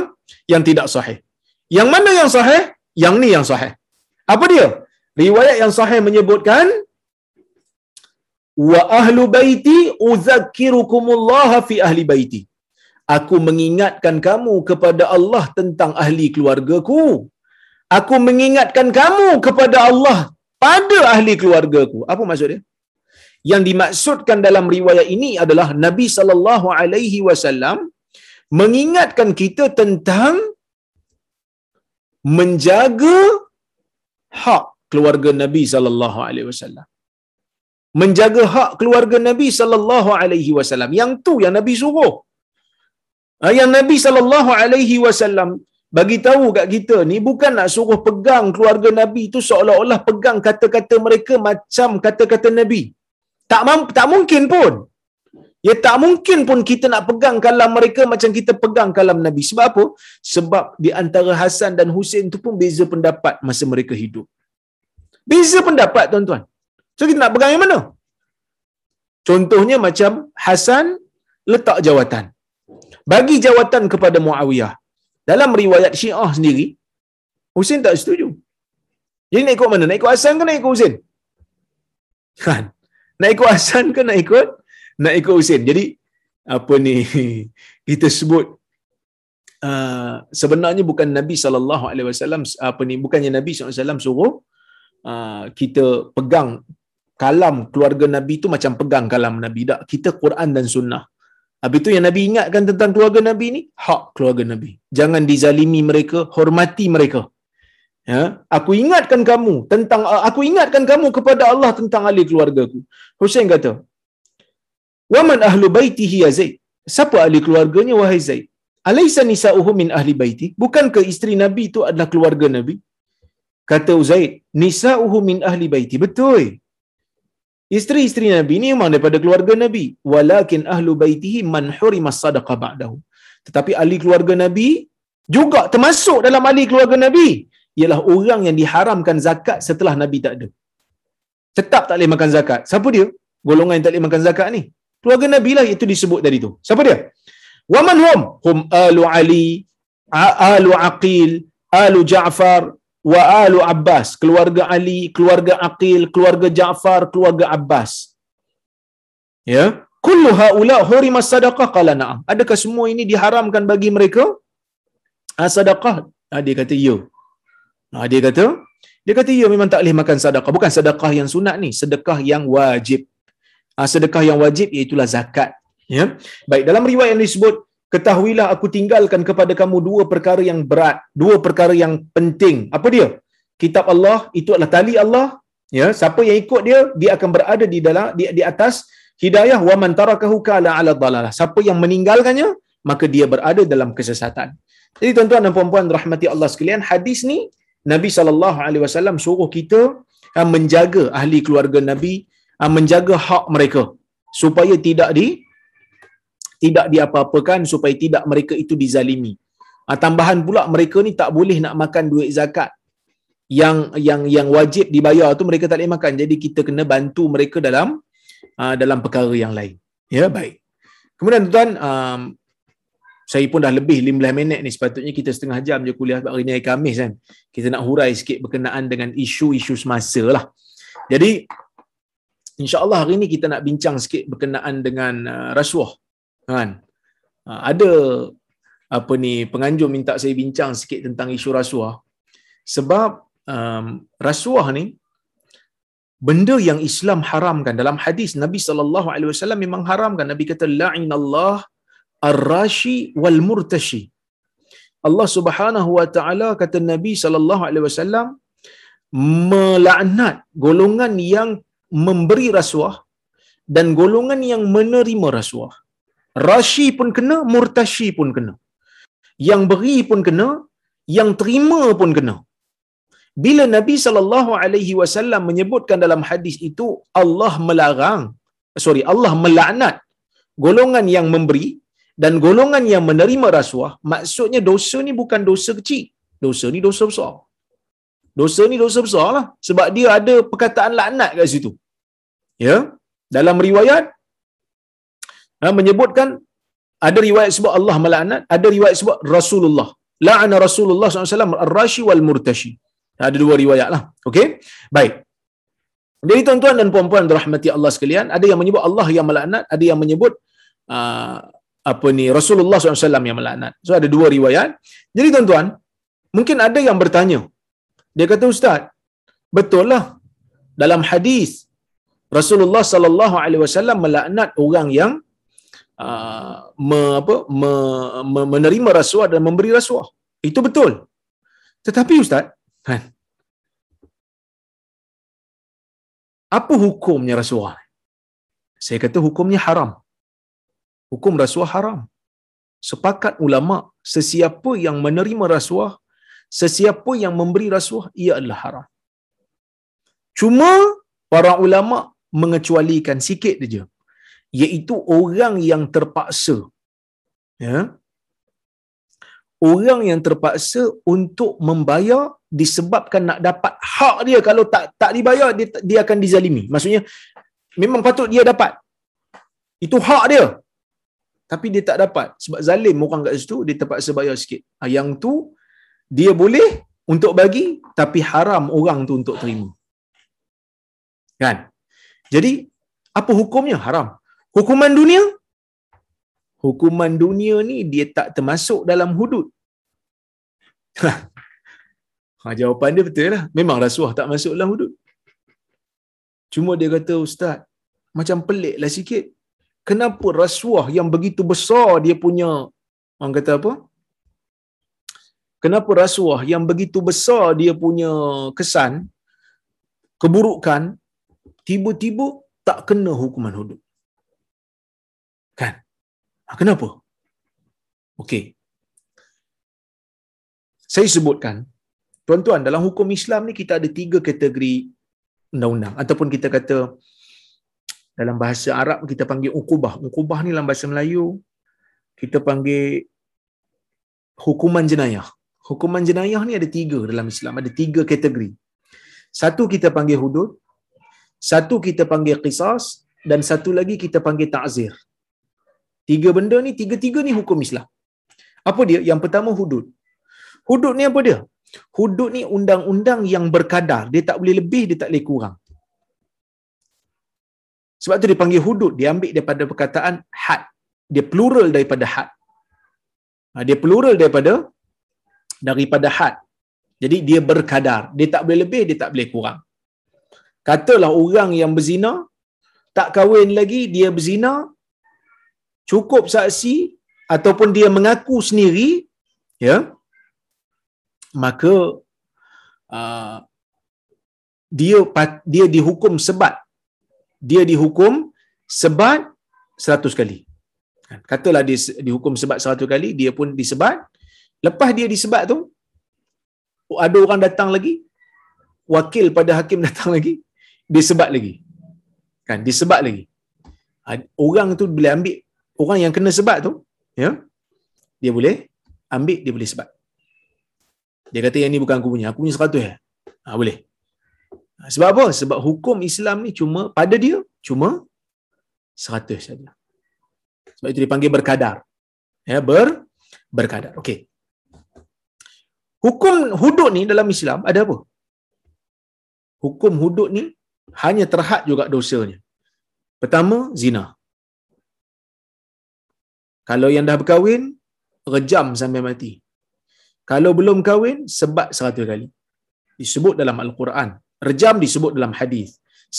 yang tidak sahih. Yang mana yang sahih? Yang ni yang sahih. Apa dia? Riwayat yang sahih menyebutkan wa ahlu baiti uzakkirukumullah fi ahli baiti. Aku mengingatkan kamu kepada Allah tentang ahli keluargaku. Aku mengingatkan kamu kepada Allah pada ahli keluargaku. Apa maksud dia? Yang dimaksudkan dalam riwayat ini adalah Nabi sallallahu alaihi wasallam mengingatkan kita tentang menjaga hak keluarga Nabi sallallahu alaihi wasallam. Menjaga hak keluarga Nabi sallallahu alaihi wasallam. Yang tu yang Nabi suruh. Ah, yang Nabi sallallahu alaihi wasallam bagi tahu kat kita ni bukan nak suruh pegang keluarga Nabi tu seolah-olah pegang kata-kata mereka macam kata-kata Nabi. Tak mampu, tak mungkin pun. Ya tak mungkin pun kita nak pegang kalam mereka macam kita pegang kalam Nabi. Sebab apa? Sebab di antara Hasan dan Husin tu pun beza pendapat masa mereka hidup. Beza pendapat tuan-tuan. So kita nak pegang yang mana? Contohnya macam Hasan letak jawatan. Bagi jawatan kepada Muawiyah. Dalam riwayat Syiah sendiri, Husin tak setuju. Jadi nak ikut mana? Nak ikut Hasan ke nak ikut Husin? Kan? Nak ikut Hasan ke nak ikut nak ikut Husin? Jadi apa ni kita sebut uh, sebenarnya bukan Nabi sallallahu alaihi wasallam apa ni bukannya Nabi sallallahu alaihi wasallam suruh uh, kita pegang kalam keluarga Nabi tu macam pegang kalam Nabi tak kita Quran dan sunnah Habis itu yang Nabi ingatkan tentang keluarga Nabi ni, hak keluarga Nabi. Jangan dizalimi mereka, hormati mereka. Ya, aku ingatkan kamu tentang aku ingatkan kamu kepada Allah tentang ahli keluargaku. Husain kata, "Wa man ahlu baitihi ya Zaid?" Siapa ahli keluarganya wahai Zaid? Alaysa nisa'uhu min ahli baiti? Bukankah isteri Nabi itu adalah keluarga Nabi? Kata Zaid, "Nisa'uhu min ahli baiti." Betul. Isteri-isteri Nabi ni memang daripada keluarga Nabi. Walakin ahlu baitihi man hurima sadaqah ba'dahu. Tetapi ahli keluarga Nabi juga termasuk dalam ahli keluarga Nabi. Ialah orang yang diharamkan zakat setelah Nabi tak ada. Tetap tak boleh makan zakat. Siapa dia? Golongan yang tak boleh makan zakat ni. Keluarga Nabi lah itu disebut tadi tu. Siapa dia? Waman hum? Hum alu Ali, alu Aqil, alu Ja'far, wa alu Abbas, keluarga Ali, keluarga Aqil, keluarga Ja'far, keluarga Abbas. Ya, kullu haula hurima sadaqah qala na'am. Adakah semua ini diharamkan bagi mereka? Ha, sedekah? Ha, dia kata ya. Ha, dia kata dia kata ya memang tak boleh makan sedekah. Bukan sedekah yang sunat ni, sedekah yang wajib. Ha, sedekah yang wajib iaitu zakat. Ya. Baik, dalam riwayat yang disebut ketahuilah aku tinggalkan kepada kamu dua perkara yang berat, dua perkara yang penting. Apa dia? Kitab Allah itu adalah tali Allah. Ya, siapa yang ikut dia, dia akan berada di dalam di, di atas hidayah wa man tarakahu kala ala dhalalah. Siapa yang meninggalkannya, maka dia berada dalam kesesatan. Jadi tuan-tuan dan puan-puan rahmati Allah sekalian, hadis ni Nabi sallallahu alaihi wasallam suruh kita ah, menjaga ahli keluarga Nabi, ah, menjaga hak mereka supaya tidak di tidak diapa-apakan supaya tidak mereka itu dizalimi. Ha, tambahan pula mereka ni tak boleh nak makan duit zakat yang yang yang wajib dibayar tu mereka tak boleh makan. Jadi kita kena bantu mereka dalam uh, dalam perkara yang lain. Ya, baik. Kemudian tuan um, saya pun dah lebih 15 minit ni sepatutnya kita setengah jam je kuliah hari ni hari Khamis kan. Kita nak hurai sikit berkenaan dengan isu-isu semasa lah. Jadi insya-Allah hari ni kita nak bincang sikit berkenaan dengan uh, rasuah. Kan? Ha, ada apa ni penganjur minta saya bincang sikit tentang isu rasuah. Sebab um, rasuah ni benda yang Islam haramkan. Dalam hadis Nabi sallallahu alaihi wasallam memang haramkan. Nabi kata la'inallah ar-rashi wal murtashi Allah Subhanahu wa taala kata Nabi sallallahu alaihi wasallam melaknat golongan yang memberi rasuah dan golongan yang menerima rasuah. Rashi pun kena, murtashi pun kena. Yang beri pun kena, yang terima pun kena. Bila Nabi sallallahu alaihi wasallam menyebutkan dalam hadis itu Allah melarang, sorry, Allah melaknat golongan yang memberi dan golongan yang menerima rasuah, maksudnya dosa ni bukan dosa kecil. Dosa ni dosa besar. Dosa ni dosa besar lah. Sebab dia ada perkataan laknat kat situ. Ya, dalam riwayat ha, menyebutkan ada riwayat sebut Allah melaknat, ada riwayat sebut Rasulullah. La'ana Rasulullah SAW ar-rashi wal murtashi. Ada dua riwayat lah. Okey. Baik. Jadi tuan-tuan dan puan-puan rahmati Allah sekalian, ada yang menyebut Allah yang melaknat, ada yang menyebut uh, apa ni Rasulullah SAW yang melaknat. So ada dua riwayat. Jadi tuan-tuan, mungkin ada yang bertanya. Dia kata ustaz, betul lah dalam hadis Rasulullah sallallahu alaihi wasallam melaknat orang yang uh, me, apa, me, me, menerima rasuah dan memberi rasuah. Itu betul. Tetapi ustaz, kan? Apa hukumnya rasuah? Saya kata hukumnya haram hukum rasuah haram. Sepakat ulama, sesiapa yang menerima rasuah, sesiapa yang memberi rasuah, ia adalah haram. Cuma para ulama mengecualikan sikit saja. Iaitu orang yang terpaksa. Ya. Orang yang terpaksa untuk membayar disebabkan nak dapat hak dia kalau tak tak dibayar dia, dia akan dizalimi. Maksudnya memang patut dia dapat. Itu hak dia tapi dia tak dapat sebab zalim orang kat situ dia terpaksa bayar sikit ha, yang tu dia boleh untuk bagi tapi haram orang tu untuk terima. Kan? Jadi apa hukumnya? Haram. Hukuman dunia? Hukuman dunia ni dia tak termasuk dalam hudud. Ha, jawapan dia betul lah. Memang rasuah tak masuk dalam hudud. Cuma dia kata ustaz macam pelik lah sikit. Kenapa rasuah yang begitu besar dia punya? Orang kata apa kenapa rasuah yang begitu besar dia punya kesan keburukan tiba-tiba tak kena hukuman hudud? Kan? Ha, kenapa? Okey. Saya sebutkan tuan-tuan dalam hukum Islam ni kita ada tiga kategori undang-undang. Ataupun kita kata dalam bahasa Arab kita panggil ukubah. Ukubah ni dalam bahasa Melayu kita panggil hukuman jenayah. Hukuman jenayah ni ada tiga dalam Islam. Ada tiga kategori. Satu kita panggil hudud. Satu kita panggil qisas. Dan satu lagi kita panggil ta'zir. Tiga benda ni, tiga-tiga ni hukum Islam. Apa dia? Yang pertama hudud. Hudud ni apa dia? Hudud ni undang-undang yang berkadar. Dia tak boleh lebih, dia tak boleh kurang. Sebab tu dia panggil hudud, dia ambil daripada perkataan had. Dia plural daripada had. Ha, dia plural daripada daripada had. Jadi dia berkadar. Dia tak boleh lebih, dia tak boleh kurang. Katalah orang yang berzina, tak kahwin lagi, dia berzina, cukup saksi ataupun dia mengaku sendiri, ya, maka uh, dia dia dihukum sebat dia dihukum sebat seratus kali. Kan? Katalah dia dihukum sebat seratus kali, dia pun disebat. Lepas dia disebat tu, ada orang datang lagi, wakil pada hakim datang lagi, dia sebat lagi. Kan? Disebat lagi. Orang tu boleh ambil, orang yang kena sebat tu, ya, dia boleh ambil, dia boleh sebat. Dia kata yang ni bukan aku punya, aku punya seratus ya. Ha, boleh. Sebab apa? Sebab hukum Islam ni cuma pada dia cuma 100 saja. Sebab itu dipanggil berkadar. Ya, ber berkadar. Okey. Hukum hudud ni dalam Islam ada apa? Hukum hudud ni hanya terhad juga dosanya. Pertama, zina. Kalau yang dah berkahwin, rejam sampai mati. Kalau belum kahwin, sebat seratus kali. Disebut dalam Al-Quran. Rejam disebut dalam hadis.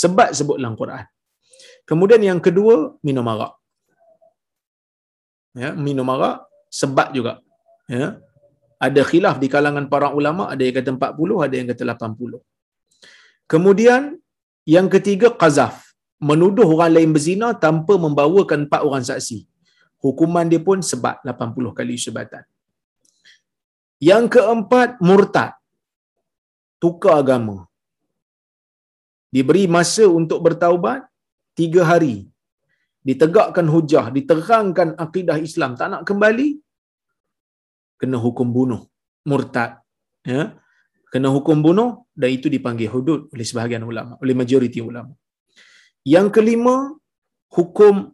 Sebat sebut dalam Quran. Kemudian yang kedua, minum arak. Ya, minum arak, sebat juga. Ya. Ada khilaf di kalangan para ulama, ada yang kata 40, ada yang kata 80. Kemudian, yang ketiga, qazaf. Menuduh orang lain berzina tanpa membawakan empat orang saksi. Hukuman dia pun sebat 80 kali sebatan. Yang keempat, murtad. Tukar agama. Diberi masa untuk bertaubat tiga hari. Ditegakkan hujah, diterangkan akidah Islam. Tak nak kembali, kena hukum bunuh. Murtad. Ya? Kena hukum bunuh dan itu dipanggil hudud oleh sebahagian ulama, oleh majoriti ulama. Yang kelima, hukum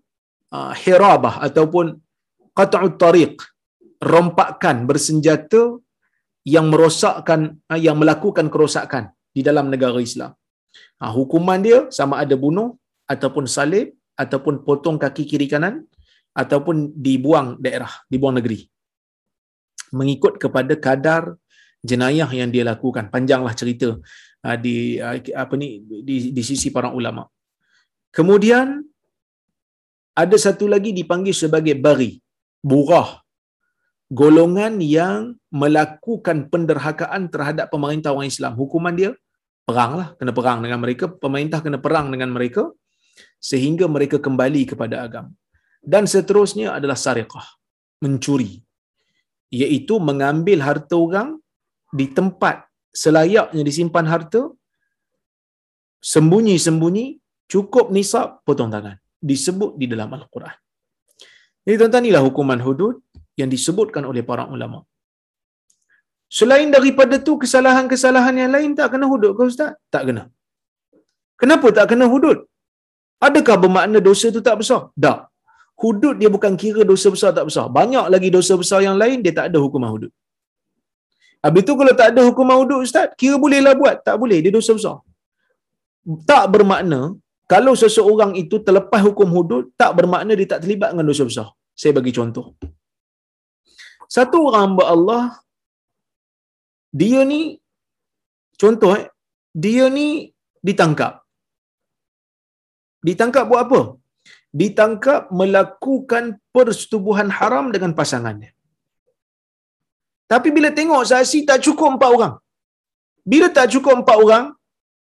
uh, hirabah ataupun qat'ut tariq rompakan bersenjata yang merosakkan uh, yang melakukan kerosakan di dalam negara Islam. Ha, hukuman dia sama ada bunuh ataupun salib ataupun potong kaki kiri kanan ataupun dibuang daerah, dibuang negeri. Mengikut kepada kadar jenayah yang dia lakukan. Panjanglah cerita uh, di uh, apa ni di, di sisi para ulama. Kemudian ada satu lagi dipanggil sebagai bari, burah. Golongan yang melakukan penderhakaan terhadap pemerintah orang Islam. Hukuman dia peranglah, kena perang dengan mereka, pemerintah kena perang dengan mereka sehingga mereka kembali kepada agama. Dan seterusnya adalah sariqah, mencuri. Iaitu mengambil harta orang di tempat selayaknya disimpan harta, sembunyi-sembunyi, cukup nisab, potong tangan. Disebut di dalam Al-Quran. Jadi tuan-tuan inilah hukuman hudud yang disebutkan oleh para ulama. Selain daripada tu kesalahan-kesalahan yang lain tak kena hudud ke ustaz? Tak kena. Kenapa tak kena hudud? Adakah bermakna dosa tu tak besar? Tak. Hudud dia bukan kira dosa besar tak besar. Banyak lagi dosa besar yang lain dia tak ada hukuman hudud. Habis tu kalau tak ada hukuman hudud ustaz, kira bolehlah buat. Tak boleh, dia dosa besar. Tak bermakna kalau seseorang itu terlepas hukum hudud, tak bermakna dia tak terlibat dengan dosa besar. Saya bagi contoh. Satu orang hamba Allah dia ni contoh eh dia ni ditangkap ditangkap buat apa ditangkap melakukan persetubuhan haram dengan pasangannya. Tapi bila tengok saksi tak cukup empat orang. Bila tak cukup empat orang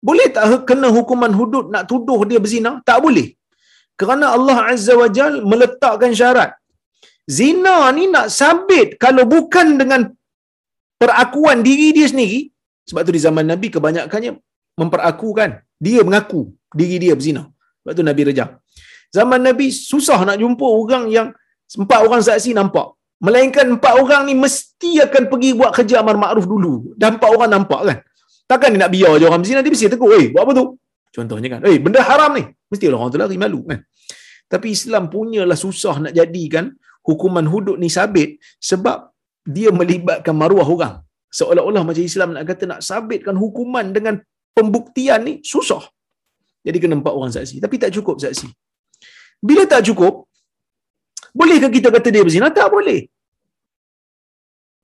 boleh tak kena hukuman hudud nak tuduh dia berzina? Tak boleh. Kerana Allah Azza wa Jal meletakkan syarat. Zina ni nak sabit kalau bukan dengan perakuan diri dia sendiri. Sebab tu di zaman Nabi kebanyakannya memperakukan. Dia mengaku diri dia berzina. Sebab tu Nabi rejam zaman Nabi susah nak jumpa orang yang empat orang saksi nampak melainkan empat orang ni mesti akan pergi buat kerja amar makruf dulu dan empat orang nampak kan takkan dia nak biar je orang berzina dia mesti tegur eh buat apa tu contohnya kan eh benda haram ni mesti orang tu lari malu kan tapi Islam punyalah susah nak jadikan hukuman hudud ni sabit sebab dia melibatkan maruah orang. Seolah-olah macam Islam nak kata nak sabitkan hukuman dengan pembuktian ni susah. Jadi kena empat orang saksi. Tapi tak cukup saksi. Bila tak cukup, bolehkah kita kata dia berzina? Tak boleh.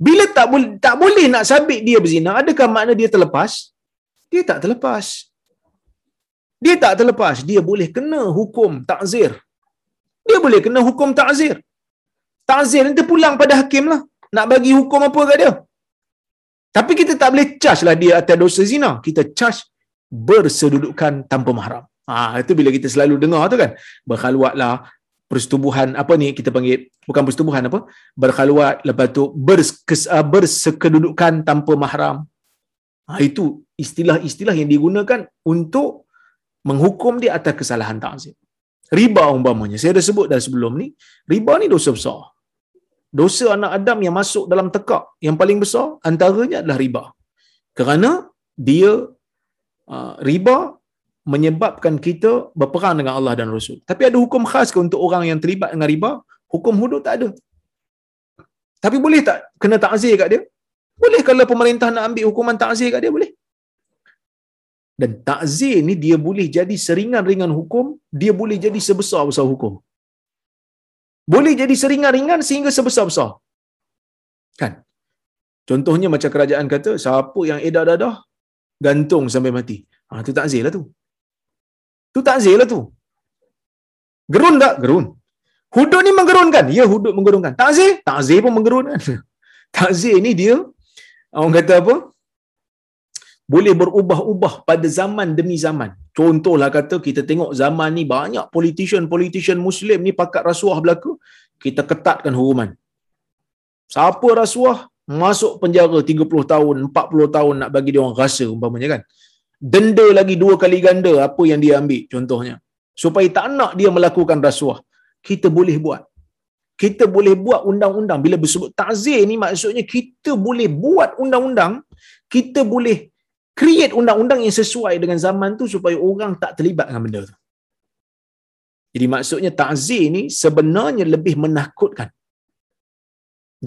Bila tak boleh tak boleh nak sabit dia berzina, adakah makna dia terlepas? Dia tak terlepas. Dia tak terlepas. Dia boleh kena hukum takzir. Dia boleh kena hukum takzir. Takzir nanti pulang pada hakim lah nak bagi hukum apa kat dia. Tapi kita tak boleh charge lah dia atas dosa zina. Kita charge bersedudukan tanpa mahram. Ha, itu bila kita selalu dengar tu kan. Berkhaluatlah persetubuhan apa ni kita panggil bukan persetubuhan apa berkhaluat lepas tu berkes, uh, bersekedudukan tanpa mahram ha, itu istilah-istilah yang digunakan untuk menghukum dia atas kesalahan takzim riba umpamanya saya dah sebut dah sebelum ni riba ni dosa besar dosa anak Adam yang masuk dalam tekak yang paling besar antaranya adalah riba. Kerana dia uh, riba menyebabkan kita berperang dengan Allah dan Rasul. Tapi ada hukum khas ke untuk orang yang terlibat dengan riba? Hukum hudud tak ada. Tapi boleh tak kena takzir kat dia? Boleh kalau pemerintah nak ambil hukuman takzir kat dia boleh. Dan takzir ni dia boleh jadi seringan-ringan hukum, dia boleh jadi sebesar-besar hukum boleh jadi seringan-ringan sehingga sebesar-besar. Kan? Contohnya macam kerajaan kata, siapa yang edar dadah, gantung sampai mati. Ha, tu takzir lah tu. Tu takzir lah tu. Gerun tak? Gerun. Hudud ni menggerunkan. Ya, hudud menggerunkan. Takzir? Takzir pun menggerunkan. Takzir ni dia, orang kata apa? Boleh berubah-ubah pada zaman demi zaman. Contohlah kata kita tengok zaman ni banyak politician-politician Muslim ni pakat rasuah berlaku. Kita ketatkan hukuman. Siapa rasuah, masuk penjara 30 tahun, 40 tahun nak bagi dia orang rasa umpamanya kan. Denda lagi dua kali ganda apa yang dia ambil contohnya. Supaya tak nak dia melakukan rasuah. Kita boleh buat. Kita boleh buat undang-undang. Bila bersebut takzir ni maksudnya kita boleh buat undang-undang. Kita boleh create undang-undang yang sesuai dengan zaman tu supaya orang tak terlibat dengan benda tu. Jadi maksudnya takzir ni sebenarnya lebih menakutkan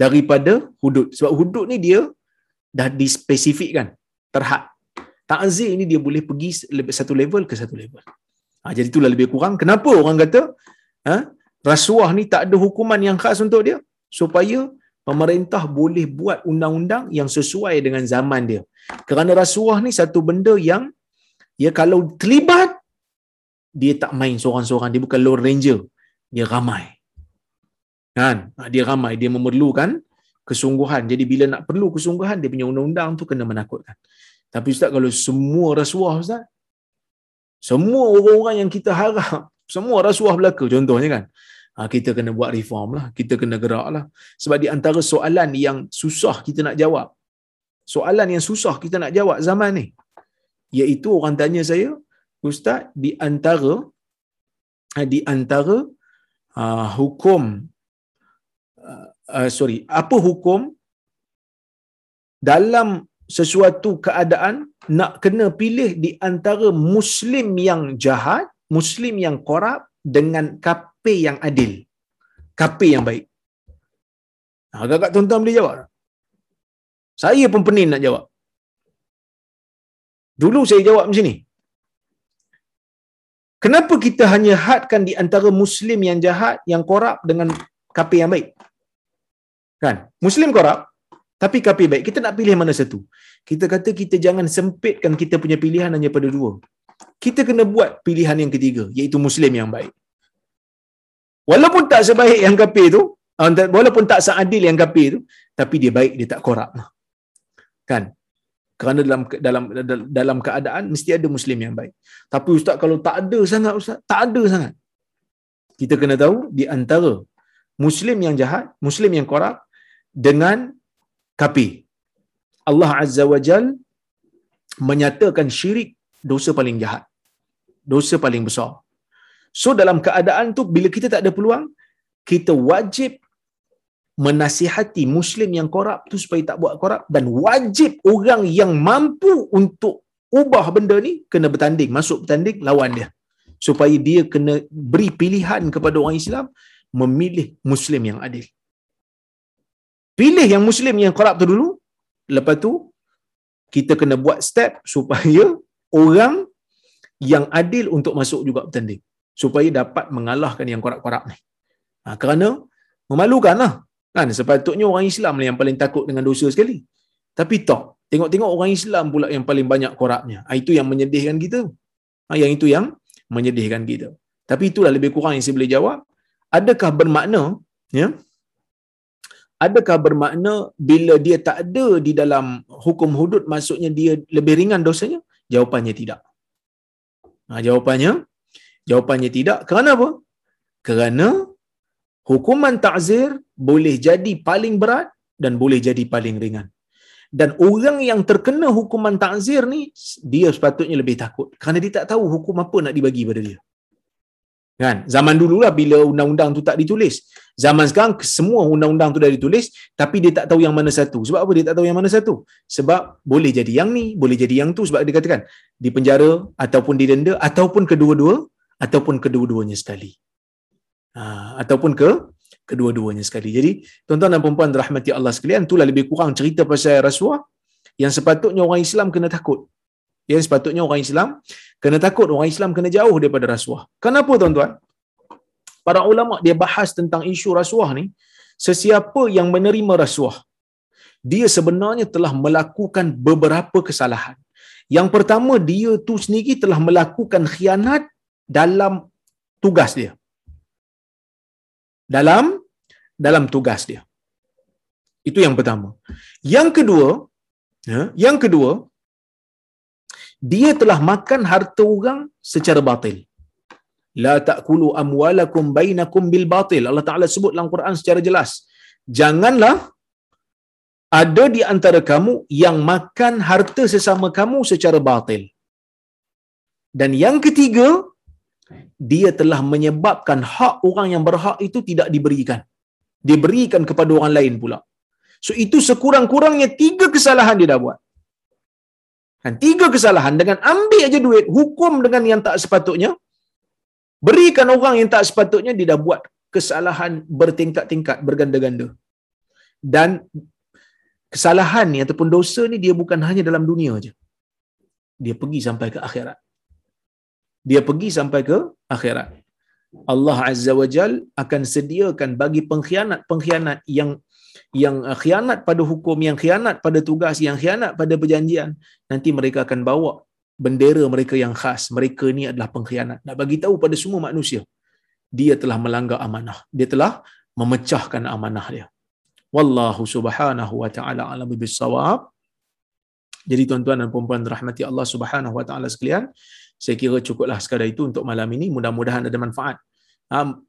daripada hudud. Sebab hudud ni dia dah dispesifikkan, terhad. Ta'zir ni dia boleh pergi satu level ke satu level. Ha, jadi itulah lebih kurang. Kenapa orang kata ha, rasuah ni tak ada hukuman yang khas untuk dia? Supaya pemerintah boleh buat undang-undang yang sesuai dengan zaman dia. Kerana rasuah ni satu benda yang ya kalau terlibat dia tak main seorang-seorang dia bukan lone ranger dia ramai kan ha, dia ramai dia memerlukan kesungguhan jadi bila nak perlu kesungguhan dia punya undang-undang tu kena menakutkan tapi ustaz kalau semua rasuah ustaz semua orang-orang yang kita harap semua rasuah berlaku contohnya kan ha, kita kena buat reform lah kita kena gerak lah. Sebab di antara soalan yang susah kita nak jawab soalan yang susah kita nak jawab zaman ni iaitu orang tanya saya ustaz di antara ha, di antara uh, hukum uh, sorry apa hukum dalam sesuatu keadaan nak kena pilih di antara muslim yang jahat muslim yang korup dengan kafir yang adil. Kafir yang baik. Agak-agak tuan-tuan boleh jawab? Saya pun pening nak jawab. Dulu saya jawab macam ni. Kenapa kita hanya hadkan di antara Muslim yang jahat, yang korup dengan kafir yang baik? Kan? Muslim korup, tapi kafir baik. Kita nak pilih mana satu? Kita kata kita jangan sempitkan kita punya pilihan hanya pada dua. Kita kena buat pilihan yang ketiga, iaitu Muslim yang baik. Walaupun tak sebaik yang kafir tu, ah, walaupun tak seadil yang kafir tu, tapi dia baik, dia tak korup. Kan? kerana dalam dalam dalam keadaan mesti ada muslim yang baik. Tapi ustaz kalau tak ada sangat ustaz, tak ada sangat. Kita kena tahu di antara muslim yang jahat, muslim yang korup dengan kafir. Allah Azza wa Jal menyatakan syirik dosa paling jahat. Dosa paling besar. So dalam keadaan tu bila kita tak ada peluang, kita wajib menasihati muslim yang korup tu supaya tak buat korup dan wajib orang yang mampu untuk ubah benda ni kena bertanding masuk bertanding lawan dia supaya dia kena beri pilihan kepada orang Islam memilih muslim yang adil pilih yang muslim yang korup tu dulu lepas tu kita kena buat step supaya orang yang adil untuk masuk juga bertanding supaya dapat mengalahkan yang korup-korup ni ha, kerana memalukan lah Kan sepatutnya orang Islam lah yang paling takut dengan dosa sekali. Tapi tak. Tengok-tengok orang Islam pula yang paling banyak korapnya. Ha, itu yang menyedihkan kita. Ha, yang itu yang menyedihkan kita. Tapi itulah lebih kurang yang saya boleh jawab. Adakah bermakna ya? Adakah bermakna bila dia tak ada di dalam hukum hudud maksudnya dia lebih ringan dosanya? Jawapannya tidak. Ha, jawapannya jawapannya tidak. Kerana apa? Kerana hukuman ta'zir boleh jadi paling berat dan boleh jadi paling ringan. Dan orang yang terkena hukuman ta'zir ni, dia sepatutnya lebih takut. Kerana dia tak tahu hukum apa nak dibagi pada dia. Kan? Zaman dululah bila undang-undang tu tak ditulis. Zaman sekarang semua undang-undang tu dah ditulis tapi dia tak tahu yang mana satu. Sebab apa dia tak tahu yang mana satu? Sebab boleh jadi yang ni, boleh jadi yang tu sebab dia katakan di penjara ataupun didenda ataupun kedua-dua ataupun kedua-duanya sekali. Ha, ataupun ke kedua-duanya sekali. Jadi, tuan-tuan dan puan-puan rahmati Allah sekalian, itulah lebih kurang cerita pasal rasuah yang sepatutnya orang Islam kena takut. Yang sepatutnya orang Islam kena takut, orang Islam kena jauh daripada rasuah. Kenapa tuan-tuan? Para ulama dia bahas tentang isu rasuah ni, sesiapa yang menerima rasuah, dia sebenarnya telah melakukan beberapa kesalahan. Yang pertama dia tu sendiri telah melakukan khianat dalam tugas dia. Dalam dalam tugas dia. Itu yang pertama. Yang kedua, ya, yang kedua, dia telah makan harta orang secara batil. La ta'kulu amwalakum bainakum bil batil. Allah Ta'ala sebut dalam Quran secara jelas. Janganlah ada di antara kamu yang makan harta sesama kamu secara batil. Dan yang ketiga, dia telah menyebabkan hak orang yang berhak itu tidak diberikan. Diberikan kepada orang lain pula. So itu sekurang-kurangnya tiga kesalahan dia dah buat. Kan tiga kesalahan dengan ambil aja duit, hukum dengan yang tak sepatutnya, berikan orang yang tak sepatutnya dia dah buat kesalahan bertingkat-tingkat, berganda-ganda. Dan kesalahan ni ataupun dosa ni dia bukan hanya dalam dunia aja. Dia pergi sampai ke akhirat. Dia pergi sampai ke akhirat. Allah Azza wa Jal akan sediakan bagi pengkhianat-pengkhianat yang yang uh, khianat pada hukum, yang khianat pada tugas, yang khianat pada perjanjian, nanti mereka akan bawa bendera mereka yang khas. Mereka ni adalah pengkhianat. Nak bagi tahu pada semua manusia, dia telah melanggar amanah. Dia telah memecahkan amanah dia. Wallahu subhanahu wa ta'ala alam bisawab. Jadi tuan-tuan dan puan-puan rahmati Allah subhanahu wa ta'ala sekalian, saya kira cukuplah sekadar itu untuk malam ini. Mudah-mudahan ada manfaat. Um,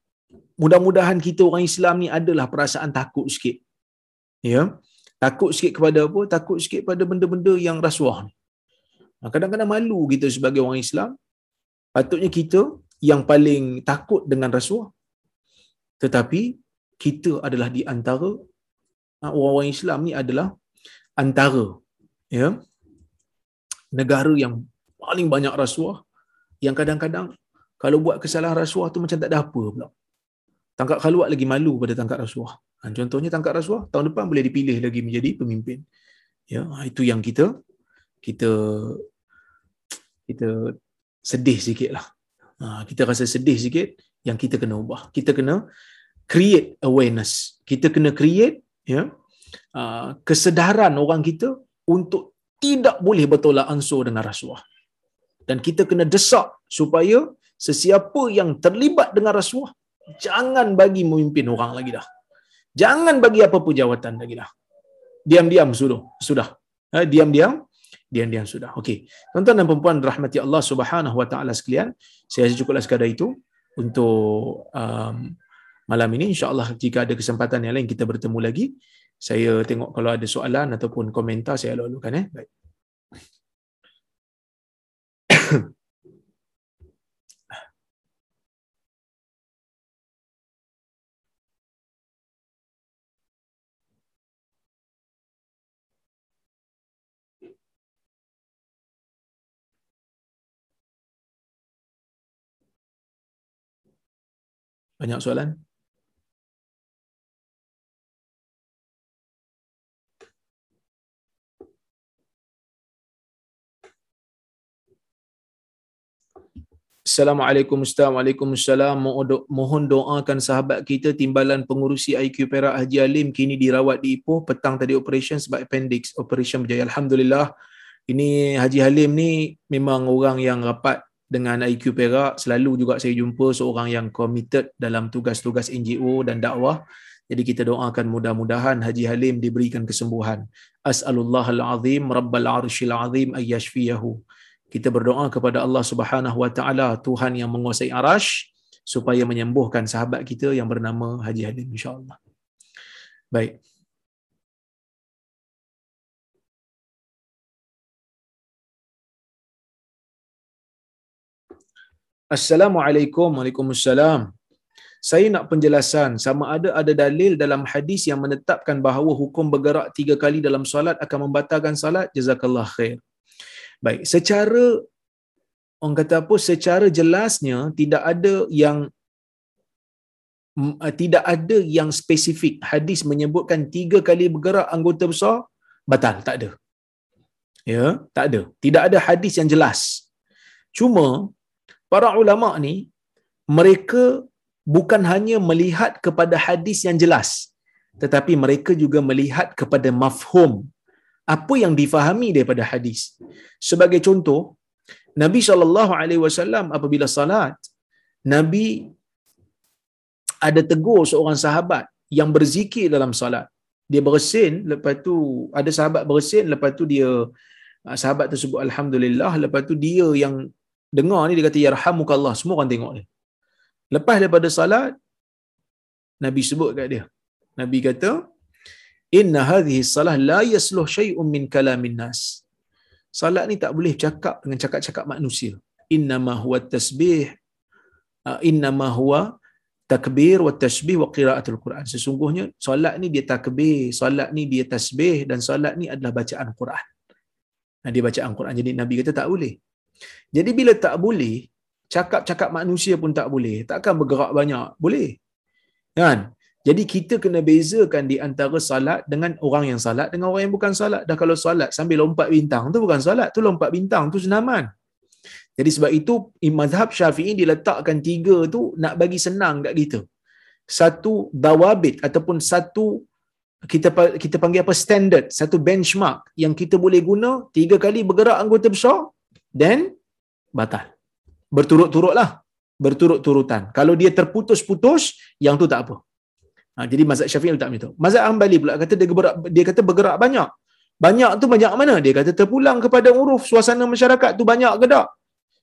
mudah-mudahan kita orang Islam ni adalah perasaan takut sikit ya. Takut sikit kepada apa? Takut sikit pada benda-benda yang rasuah ni. Kadang-kadang malu kita sebagai orang Islam. Patutnya kita yang paling takut dengan rasuah. Tetapi kita adalah di antara ha, orang-orang Islam ni adalah antara ya negara yang paling banyak rasuah. Yang kadang-kadang kalau buat kesalahan rasuah tu macam tak ada apa pula. Tangkap khaluat lagi malu pada tangkap rasuah. Ha, contohnya tangkap rasuah, tahun depan boleh dipilih lagi menjadi pemimpin. Ya, ha, itu yang kita kita kita sedih sikit lah. Ha, kita rasa sedih sikit yang kita kena ubah. Kita kena create awareness. Kita kena create ya, uh, kesedaran orang kita untuk tidak boleh bertolak ansur dengan rasuah. Dan kita kena desak supaya sesiapa yang terlibat dengan rasuah jangan bagi memimpin orang lagi dah. Jangan bagi apa pun jawatan lagi dah. Diam-diam sudah. Sudah. Ha, diam-diam. Diam-diam sudah. Okey. Tuan-tuan dan perempuan rahmati Allah Subhanahu Wa Taala sekalian, saya cukuplah sekadar itu untuk um, malam ini insya-Allah jika ada kesempatan yang lain kita bertemu lagi. Saya tengok kalau ada soalan ataupun komentar saya lalukan eh. Baik. Banyak soalan? Assalamualaikum Assalamualaikum Mohon doakan sahabat kita timbalan pengurusi IQ Perak Haji Alim kini dirawat di Ipoh petang tadi operation sebab appendix operation berjaya. Alhamdulillah. Ini Haji Halim ni memang orang yang rapat dengan IQ Perak. Selalu juga saya jumpa seorang yang committed dalam tugas-tugas NGO dan dakwah. Jadi kita doakan mudah-mudahan Haji Halim diberikan kesembuhan. As'alullahal azim rabbal arsyil azim ayyashfiyahu kita berdoa kepada Allah Subhanahu wa taala Tuhan yang menguasai arasy supaya menyembuhkan sahabat kita yang bernama Haji Halim insya-Allah baik Assalamualaikum Waalaikumsalam. Saya nak penjelasan sama ada ada dalil dalam hadis yang menetapkan bahawa hukum bergerak tiga kali dalam solat akan membatalkan solat. Jazakallah khair. Baik, secara orang kata apa? Secara jelasnya tidak ada yang eh, tidak ada yang spesifik hadis menyebutkan tiga kali bergerak anggota besar batal tak ada ya tak ada tidak ada hadis yang jelas cuma para ulama ni mereka bukan hanya melihat kepada hadis yang jelas tetapi mereka juga melihat kepada mafhum apa yang difahami daripada hadis. Sebagai contoh, Nabi sallallahu alaihi wasallam apabila salat, Nabi ada tegur seorang sahabat yang berzikir dalam salat. Dia bersin, lepas tu ada sahabat bersin, lepas tu dia ah, sahabat tersebut alhamdulillah, lepas tu dia yang dengar ni dia kata yarhamukallah, semua orang tengok dia. Lepas daripada salat Nabi sebut kat dia. Nabi kata, "Inna hadhihi salah la yasluh syai'un min kalamin nas." Salat ni tak boleh cakap dengan cakap-cakap manusia. Inna ma huwa tasbih. Ah, inna ma huwa takbir wa tasbih wa qiraatul Quran. Sesungguhnya solat ni dia takbir, solat ni dia tasbih dan solat ni adalah bacaan Quran. Dia bacaan Quran. Jadi Nabi kata tak boleh. Jadi bila tak boleh, cakap-cakap manusia pun tak boleh. Takkan bergerak banyak. Boleh. Kan? Jadi kita kena bezakan di antara salat dengan orang yang salat dengan orang yang bukan salat. Dah kalau salat sambil lompat bintang tu bukan salat, tu lompat bintang tu senaman. Jadi sebab itu mazhab Syafi'i diletakkan tiga tu nak bagi senang kat kita. Satu dawabit ataupun satu kita kita panggil apa standard, satu benchmark yang kita boleh guna tiga kali bergerak anggota besar then batal. Berturut-turutlah. Berturut-turutan. Kalau dia terputus-putus, yang tu tak apa. Ha, jadi mazhab Syafi'i tak macam tu. Mazhab Hanbali pula kata dia bergerak, dia kata bergerak banyak. Banyak tu banyak mana? Dia kata terpulang kepada uruf suasana masyarakat tu banyak ke tak?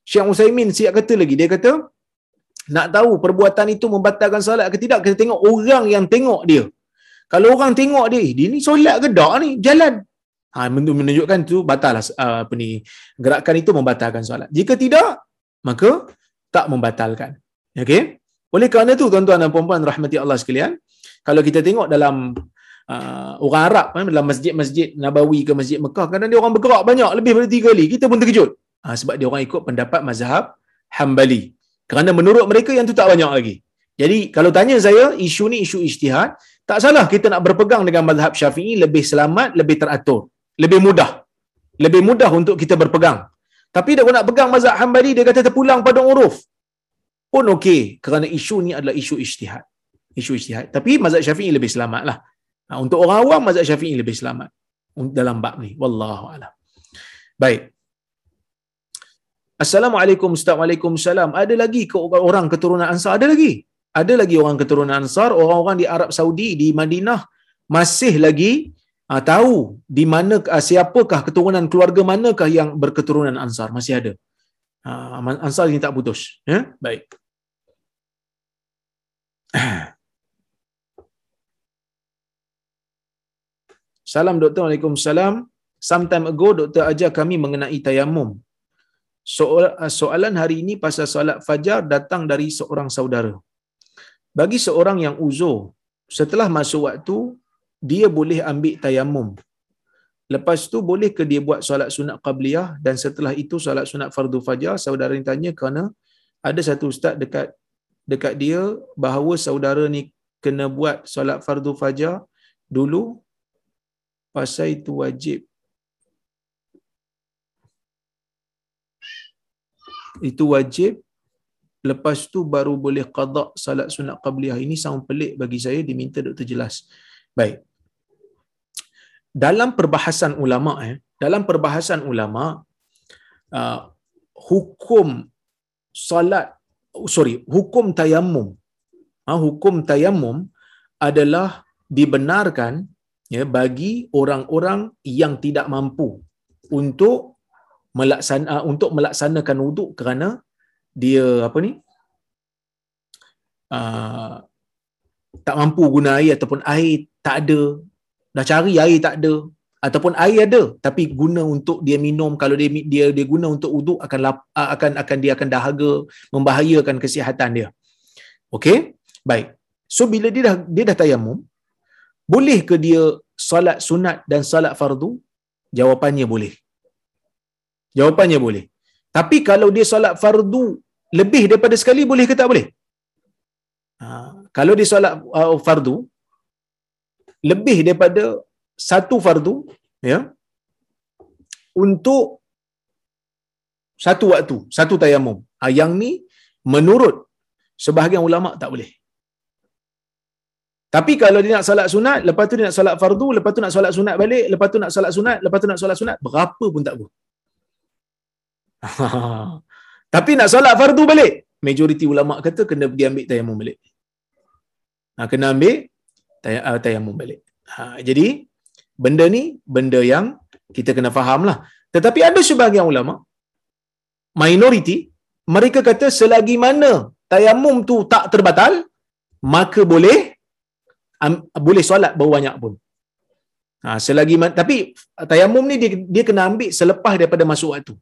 Syekh Utsaimin siap kata lagi dia kata nak tahu perbuatan itu membatalkan solat ke tidak kita tengok orang yang tengok dia kalau orang tengok dia dia ni solat ke tak ni jalan ha menunjukkan tu batal lah, uh, apa ni gerakan itu membatalkan solat jika tidak maka tak membatalkan. Okey? Oleh kerana tu tuan-tuan dan puan-puan rahmati Allah sekalian kalau kita tengok dalam uh, orang Arab kan dalam masjid-masjid Nabawi ke masjid Mekah kadang dia orang bergerak banyak lebih daripada tiga kali kita pun terkejut. Ha, sebab dia orang ikut pendapat mazhab Hambali. Kerana menurut mereka yang tu tak banyak lagi. Jadi kalau tanya saya, isu ni isu ijtihad, tak salah kita nak berpegang dengan mazhab Syafi'i lebih selamat, lebih teratur, lebih mudah. Lebih mudah untuk kita berpegang. Tapi dia nak pegang mazhab Hambali, dia kata terpulang pada uruf. Pun okey, kerana isu ni adalah isu ijtihad. Isu ijtihad. Tapi mazhab Syafi'i lebih selamat lah. Ha, untuk orang awam, mazhab Syafi'i lebih selamat. Dalam bab ni. Wallahu Baik. Assalamualaikum Ustaz Waalaikumsalam. Ada lagi ke orang keturunan Ansar? Ada lagi. Ada lagi orang keturunan Ansar, orang-orang di Arab Saudi, di Madinah masih lagi uh, tahu di mana uh, siapakah keturunan keluarga manakah yang berketurunan Ansar. Masih ada. Uh, Ansar ini tak putus. Ya? Baik. Salam doktor, Waalaikumsalam. Sometime ago, doktor ajar kami mengenai tayamum soalan hari ini pasal solat fajar datang dari seorang saudara. Bagi seorang yang uzur, setelah masuk waktu, dia boleh ambil tayamum. Lepas tu boleh ke dia buat solat sunat qabliyah dan setelah itu solat sunat fardu fajar? Saudara ni tanya kerana ada satu ustaz dekat dekat dia bahawa saudara ni kena buat solat fardu fajar dulu pasal itu wajib. Itu wajib. Lepas tu baru boleh qada salat sunat qabliyah. Ini sangat pelik bagi saya diminta doktor jelas. Baik dalam perbahasan ulama eh dalam perbahasan ulama uh, hukum salat sorry hukum tayammum uh, hukum tayammum adalah dibenarkan ya bagi orang-orang yang tidak mampu untuk melaksana untuk melaksanakan wuduk kerana dia apa ni uh, tak mampu guna air ataupun air tak ada dah cari air tak ada. Ataupun air ada tapi guna untuk dia minum. Kalau dia dia dia guna untuk wuduk akan akan akan dia akan dahaga membahayakan kesihatan dia. Okey? Baik. So bila dia dah dia dah tayamum boleh ke dia solat sunat dan solat fardu? Jawapannya boleh. Jawapannya boleh. Tapi kalau dia solat fardu lebih daripada sekali boleh ke tak boleh? Ha, kalau dia solat uh, fardu lebih daripada satu fardu ya untuk satu waktu, satu tayamum. Ha, yang ni menurut sebahagian ulama tak boleh. Tapi kalau dia nak solat sunat, lepas tu dia nak solat fardu, lepas tu nak solat sunat balik, lepas tu nak solat sunat, lepas tu nak solat sunat, berapa pun tak apa. Tapi nak solat fardu balik, majoriti ulama kata kena pergi ambil tayamum balik. Ha, kena ambil tayamum balik. Ha, jadi benda ni benda yang kita kena faham lah. Tetapi ada sebahagian ulama minoriti mereka kata selagi mana tayamum tu tak terbatal maka boleh um, boleh solat berapa banyak pun. Ha, selagi tapi tayamum ni dia, dia kena ambil selepas daripada masuk waktu.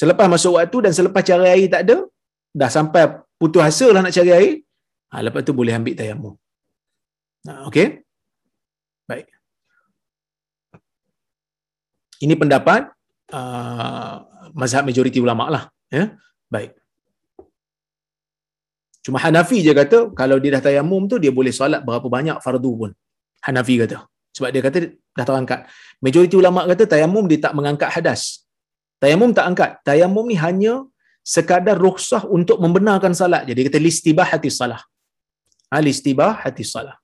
Selepas masuk waktu dan selepas cari air tak ada, dah sampai putus asa lah nak cari air, ha, lepas tu boleh ambil tayamum. Okay? Baik. Ini pendapat uh, mazhab majoriti ulama lah. Ya? Baik. Cuma Hanafi je kata, kalau dia dah tayamum tu, dia boleh solat berapa banyak fardu pun. Hanafi kata. Sebab dia kata dah terangkat. Majoriti ulama kata tayamum dia tak mengangkat hadas. Tayamum tak angkat. Tayamum ni hanya sekadar rukhsah untuk membenarkan salat. Jadi kata listibah hati salah. Ha, listibah hati salah.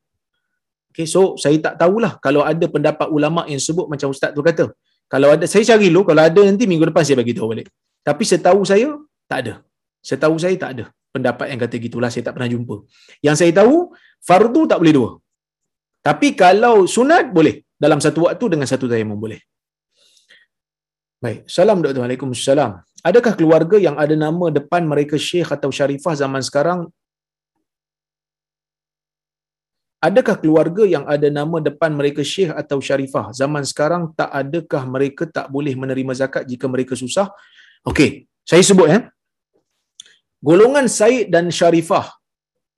Okay, so saya tak tahulah kalau ada pendapat ulama yang sebut macam ustaz tu kata. Kalau ada saya cari dulu kalau ada nanti minggu depan saya bagi tahu balik. Tapi setahu saya tak ada. Setahu saya tak ada pendapat yang kata gitulah saya tak pernah jumpa. Yang saya tahu fardu tak boleh dua. Tapi kalau sunat boleh dalam satu waktu dengan satu tayamum boleh. Baik. Salam Dr. Waalaikumsalam. Adakah keluarga yang ada nama depan mereka syekh atau syarifah zaman sekarang Adakah keluarga yang ada nama depan mereka syekh atau syarifah zaman sekarang tak adakah mereka tak boleh menerima zakat jika mereka susah? Okey, saya sebut ya. Golongan Said dan Syarifah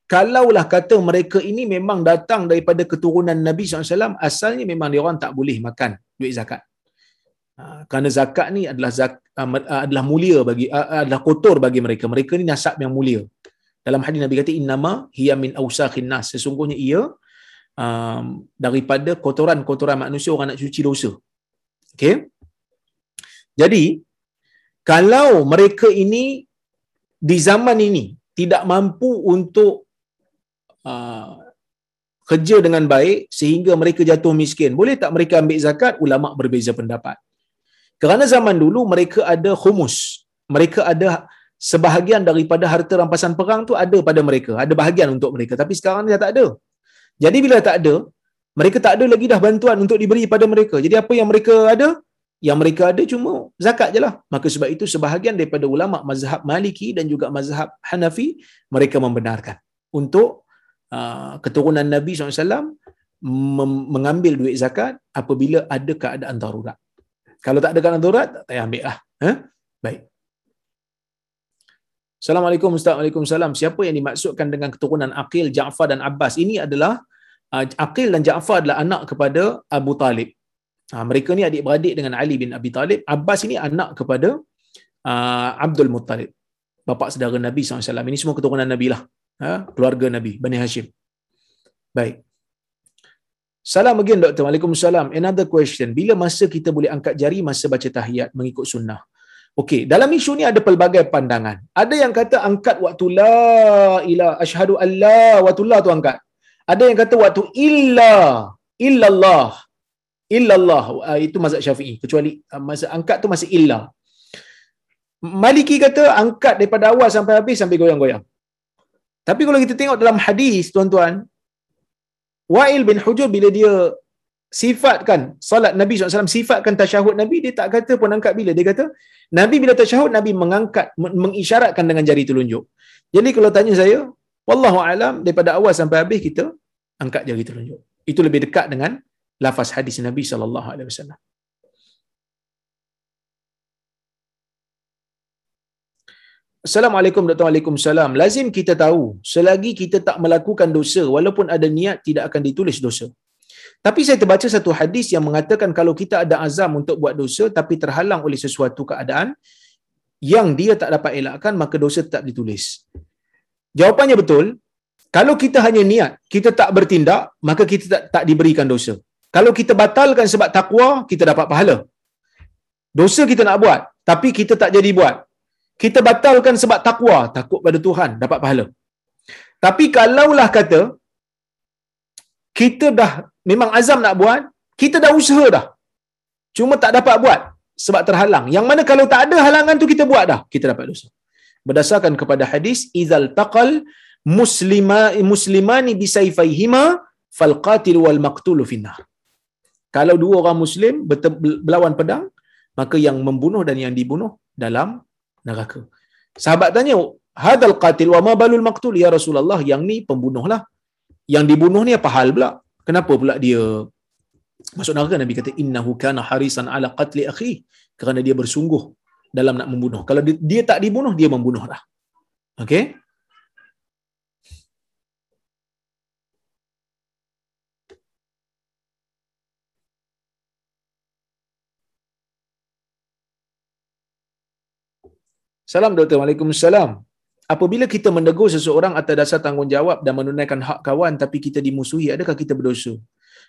kalaulah kata mereka ini memang datang daripada keturunan Nabi SAW, asalnya memang dia orang tak boleh makan duit zakat. Ha, kerana zakat ni adalah zak, adalah mulia bagi adalah kotor bagi mereka. Mereka ni nasab yang mulia. Dalam hadis Nabi kata innama hiya min awsakhin nas. Sesungguhnya ia um, daripada kotoran-kotoran manusia orang nak cuci dosa. Okey. Jadi kalau mereka ini di zaman ini tidak mampu untuk uh, kerja dengan baik sehingga mereka jatuh miskin, boleh tak mereka ambil zakat? Ulama berbeza pendapat. Kerana zaman dulu mereka ada khumus. Mereka ada sebahagian daripada harta rampasan perang tu ada pada mereka, ada bahagian untuk mereka. Tapi sekarang dia tak ada. Jadi bila tak ada, mereka tak ada lagi dah bantuan untuk diberi pada mereka. Jadi apa yang mereka ada? Yang mereka ada cuma zakat je lah. Maka sebab itu sebahagian daripada ulama mazhab Maliki dan juga mazhab Hanafi, mereka membenarkan untuk uh, keturunan Nabi SAW mengambil duit zakat apabila ada keadaan darurat. Kalau tak ada keadaan darurat, tak payah ambil lah. Ha? Baik. Assalamualaikum Ustaz. Waalaikumsalam. Siapa yang dimaksudkan dengan keturunan Aqil, Ja'far dan Abbas? Ini adalah uh, Aqil dan Ja'far adalah anak kepada Abu Talib. Uh, mereka ni adik-beradik dengan Ali bin Abi Talib. Abbas ini anak kepada uh, Abdul Muttalib. Bapa saudara Nabi SAW. Ini semua keturunan Nabi lah. Uh, keluarga Nabi, Bani Hashim. Baik. Salam again Dr. Waalaikumsalam. Another question. Bila masa kita boleh angkat jari masa baca tahiyat mengikut sunnah? Okey, dalam isu ni ada pelbagai pandangan. Ada yang kata angkat waktu la ilaha asyhadu alla waktu la tu angkat. Ada yang kata waktu illa illallah illallah uh, itu mazhab Syafi'i kecuali uh, masa angkat tu masih illa. Maliki kata angkat daripada awal sampai habis sampai goyang-goyang. Tapi kalau kita tengok dalam hadis tuan-tuan Wa'il bin Hujur bila dia sifatkan salat Nabi SAW, sifatkan tasyahud Nabi, dia tak kata pun angkat bila. Dia kata, Nabi bila tasyahud, Nabi mengangkat, mengisyaratkan dengan jari telunjuk. Jadi kalau tanya saya, Wallahu alam daripada awal sampai habis kita angkat jari telunjuk. Itu lebih dekat dengan lafaz hadis Nabi sallallahu alaihi wasallam. Assalamualaikum Dr. Waalaikumsalam. Lazim kita tahu, selagi kita tak melakukan dosa, walaupun ada niat, tidak akan ditulis dosa. Tapi saya terbaca satu hadis yang mengatakan kalau kita ada azam untuk buat dosa tapi terhalang oleh sesuatu keadaan yang dia tak dapat elakkan maka dosa tetap ditulis. Jawapannya betul. Kalau kita hanya niat, kita tak bertindak, maka kita tak, tak diberikan dosa. Kalau kita batalkan sebab takwa, kita dapat pahala. Dosa kita nak buat, tapi kita tak jadi buat. Kita batalkan sebab takwa, takut pada Tuhan, dapat pahala. Tapi kalaulah kata, kita dah memang azam nak buat, kita dah usaha dah. Cuma tak dapat buat sebab terhalang. Yang mana kalau tak ada halangan tu kita buat dah, kita dapat dosa. Berdasarkan kepada hadis izal taqal muslima muslimani bisayfayhima fal qatil wal maqtul finnar. Kalau dua orang muslim berlawan pedang, maka yang membunuh dan yang dibunuh dalam neraka. Sahabat tanya, "Hadal qatil wa ma balul maqtul ya Rasulullah?" Yang ni pembunuhlah. Yang dibunuh ni apa hal pula? Kenapa pula dia masuk neraka? Nabi kata, "Innahu kana harisan ala qatli akhi." Kerana dia bersungguh dalam nak membunuh. Kalau dia, dia tak dibunuh, dia membunuh dah. Okey? Salam doktor. Waalaikumsalam. Apabila kita menegur seseorang atas dasar tanggungjawab dan menunaikan hak kawan tapi kita dimusuhi, adakah kita berdosa?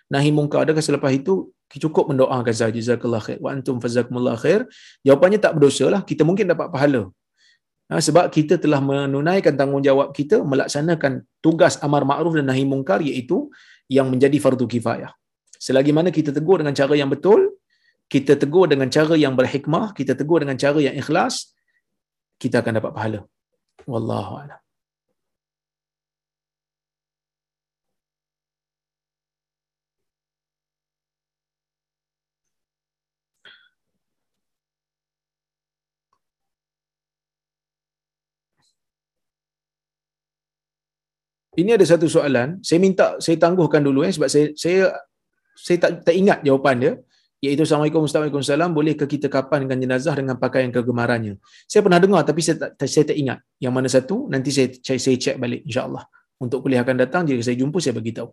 Nahi mungkar, adakah selepas itu cukup mendoakan sahaja jazakallah khair wa antum fazakumullah khair? Jawapannya tak berdosa lah. Kita mungkin dapat pahala. Ha, sebab kita telah menunaikan tanggungjawab kita melaksanakan tugas amar ma'ruf dan nahi mungkar iaitu yang menjadi fardu kifayah. Selagi mana kita tegur dengan cara yang betul, kita tegur dengan cara yang berhikmah, kita tegur dengan cara yang ikhlas, kita akan dapat pahala. Wallahu a'lam. Ini ada satu soalan, saya minta saya tangguhkan dulu eh sebab saya saya saya tak tak ingat jawapan dia iaitu Assalamualaikum Waalaikumsalam. Bolehkah kita kapankan jenazah dengan pakaian kegemarannya? Saya pernah dengar tapi saya tak, saya tak ingat. Yang mana satu nanti saya saya, saya cek balik insyaAllah. Untuk kuliah akan datang jika saya jumpa saya beritahu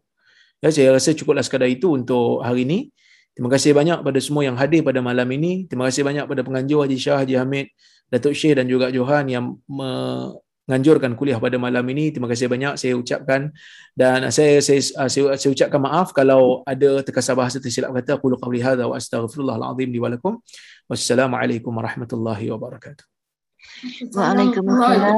ya, saya rasa cukuplah sekadar itu untuk hari ini. Terima kasih banyak pada semua yang hadir pada malam ini. Terima kasih banyak pada penganjur Haji Shah, Haji Hamid Datuk Syekh dan juga Johan yang me, menganjurkan kuliah pada malam ini. Terima kasih banyak saya ucapkan dan saya saya saya, saya, saya ucapkan maaf kalau ada terkasar bahasa tersilap kata aku qauli hadza wa astaghfirullahal azim li wa lakum. Wassalamualaikum warahmatullahi wabarakatuh. Waalaikumsalam.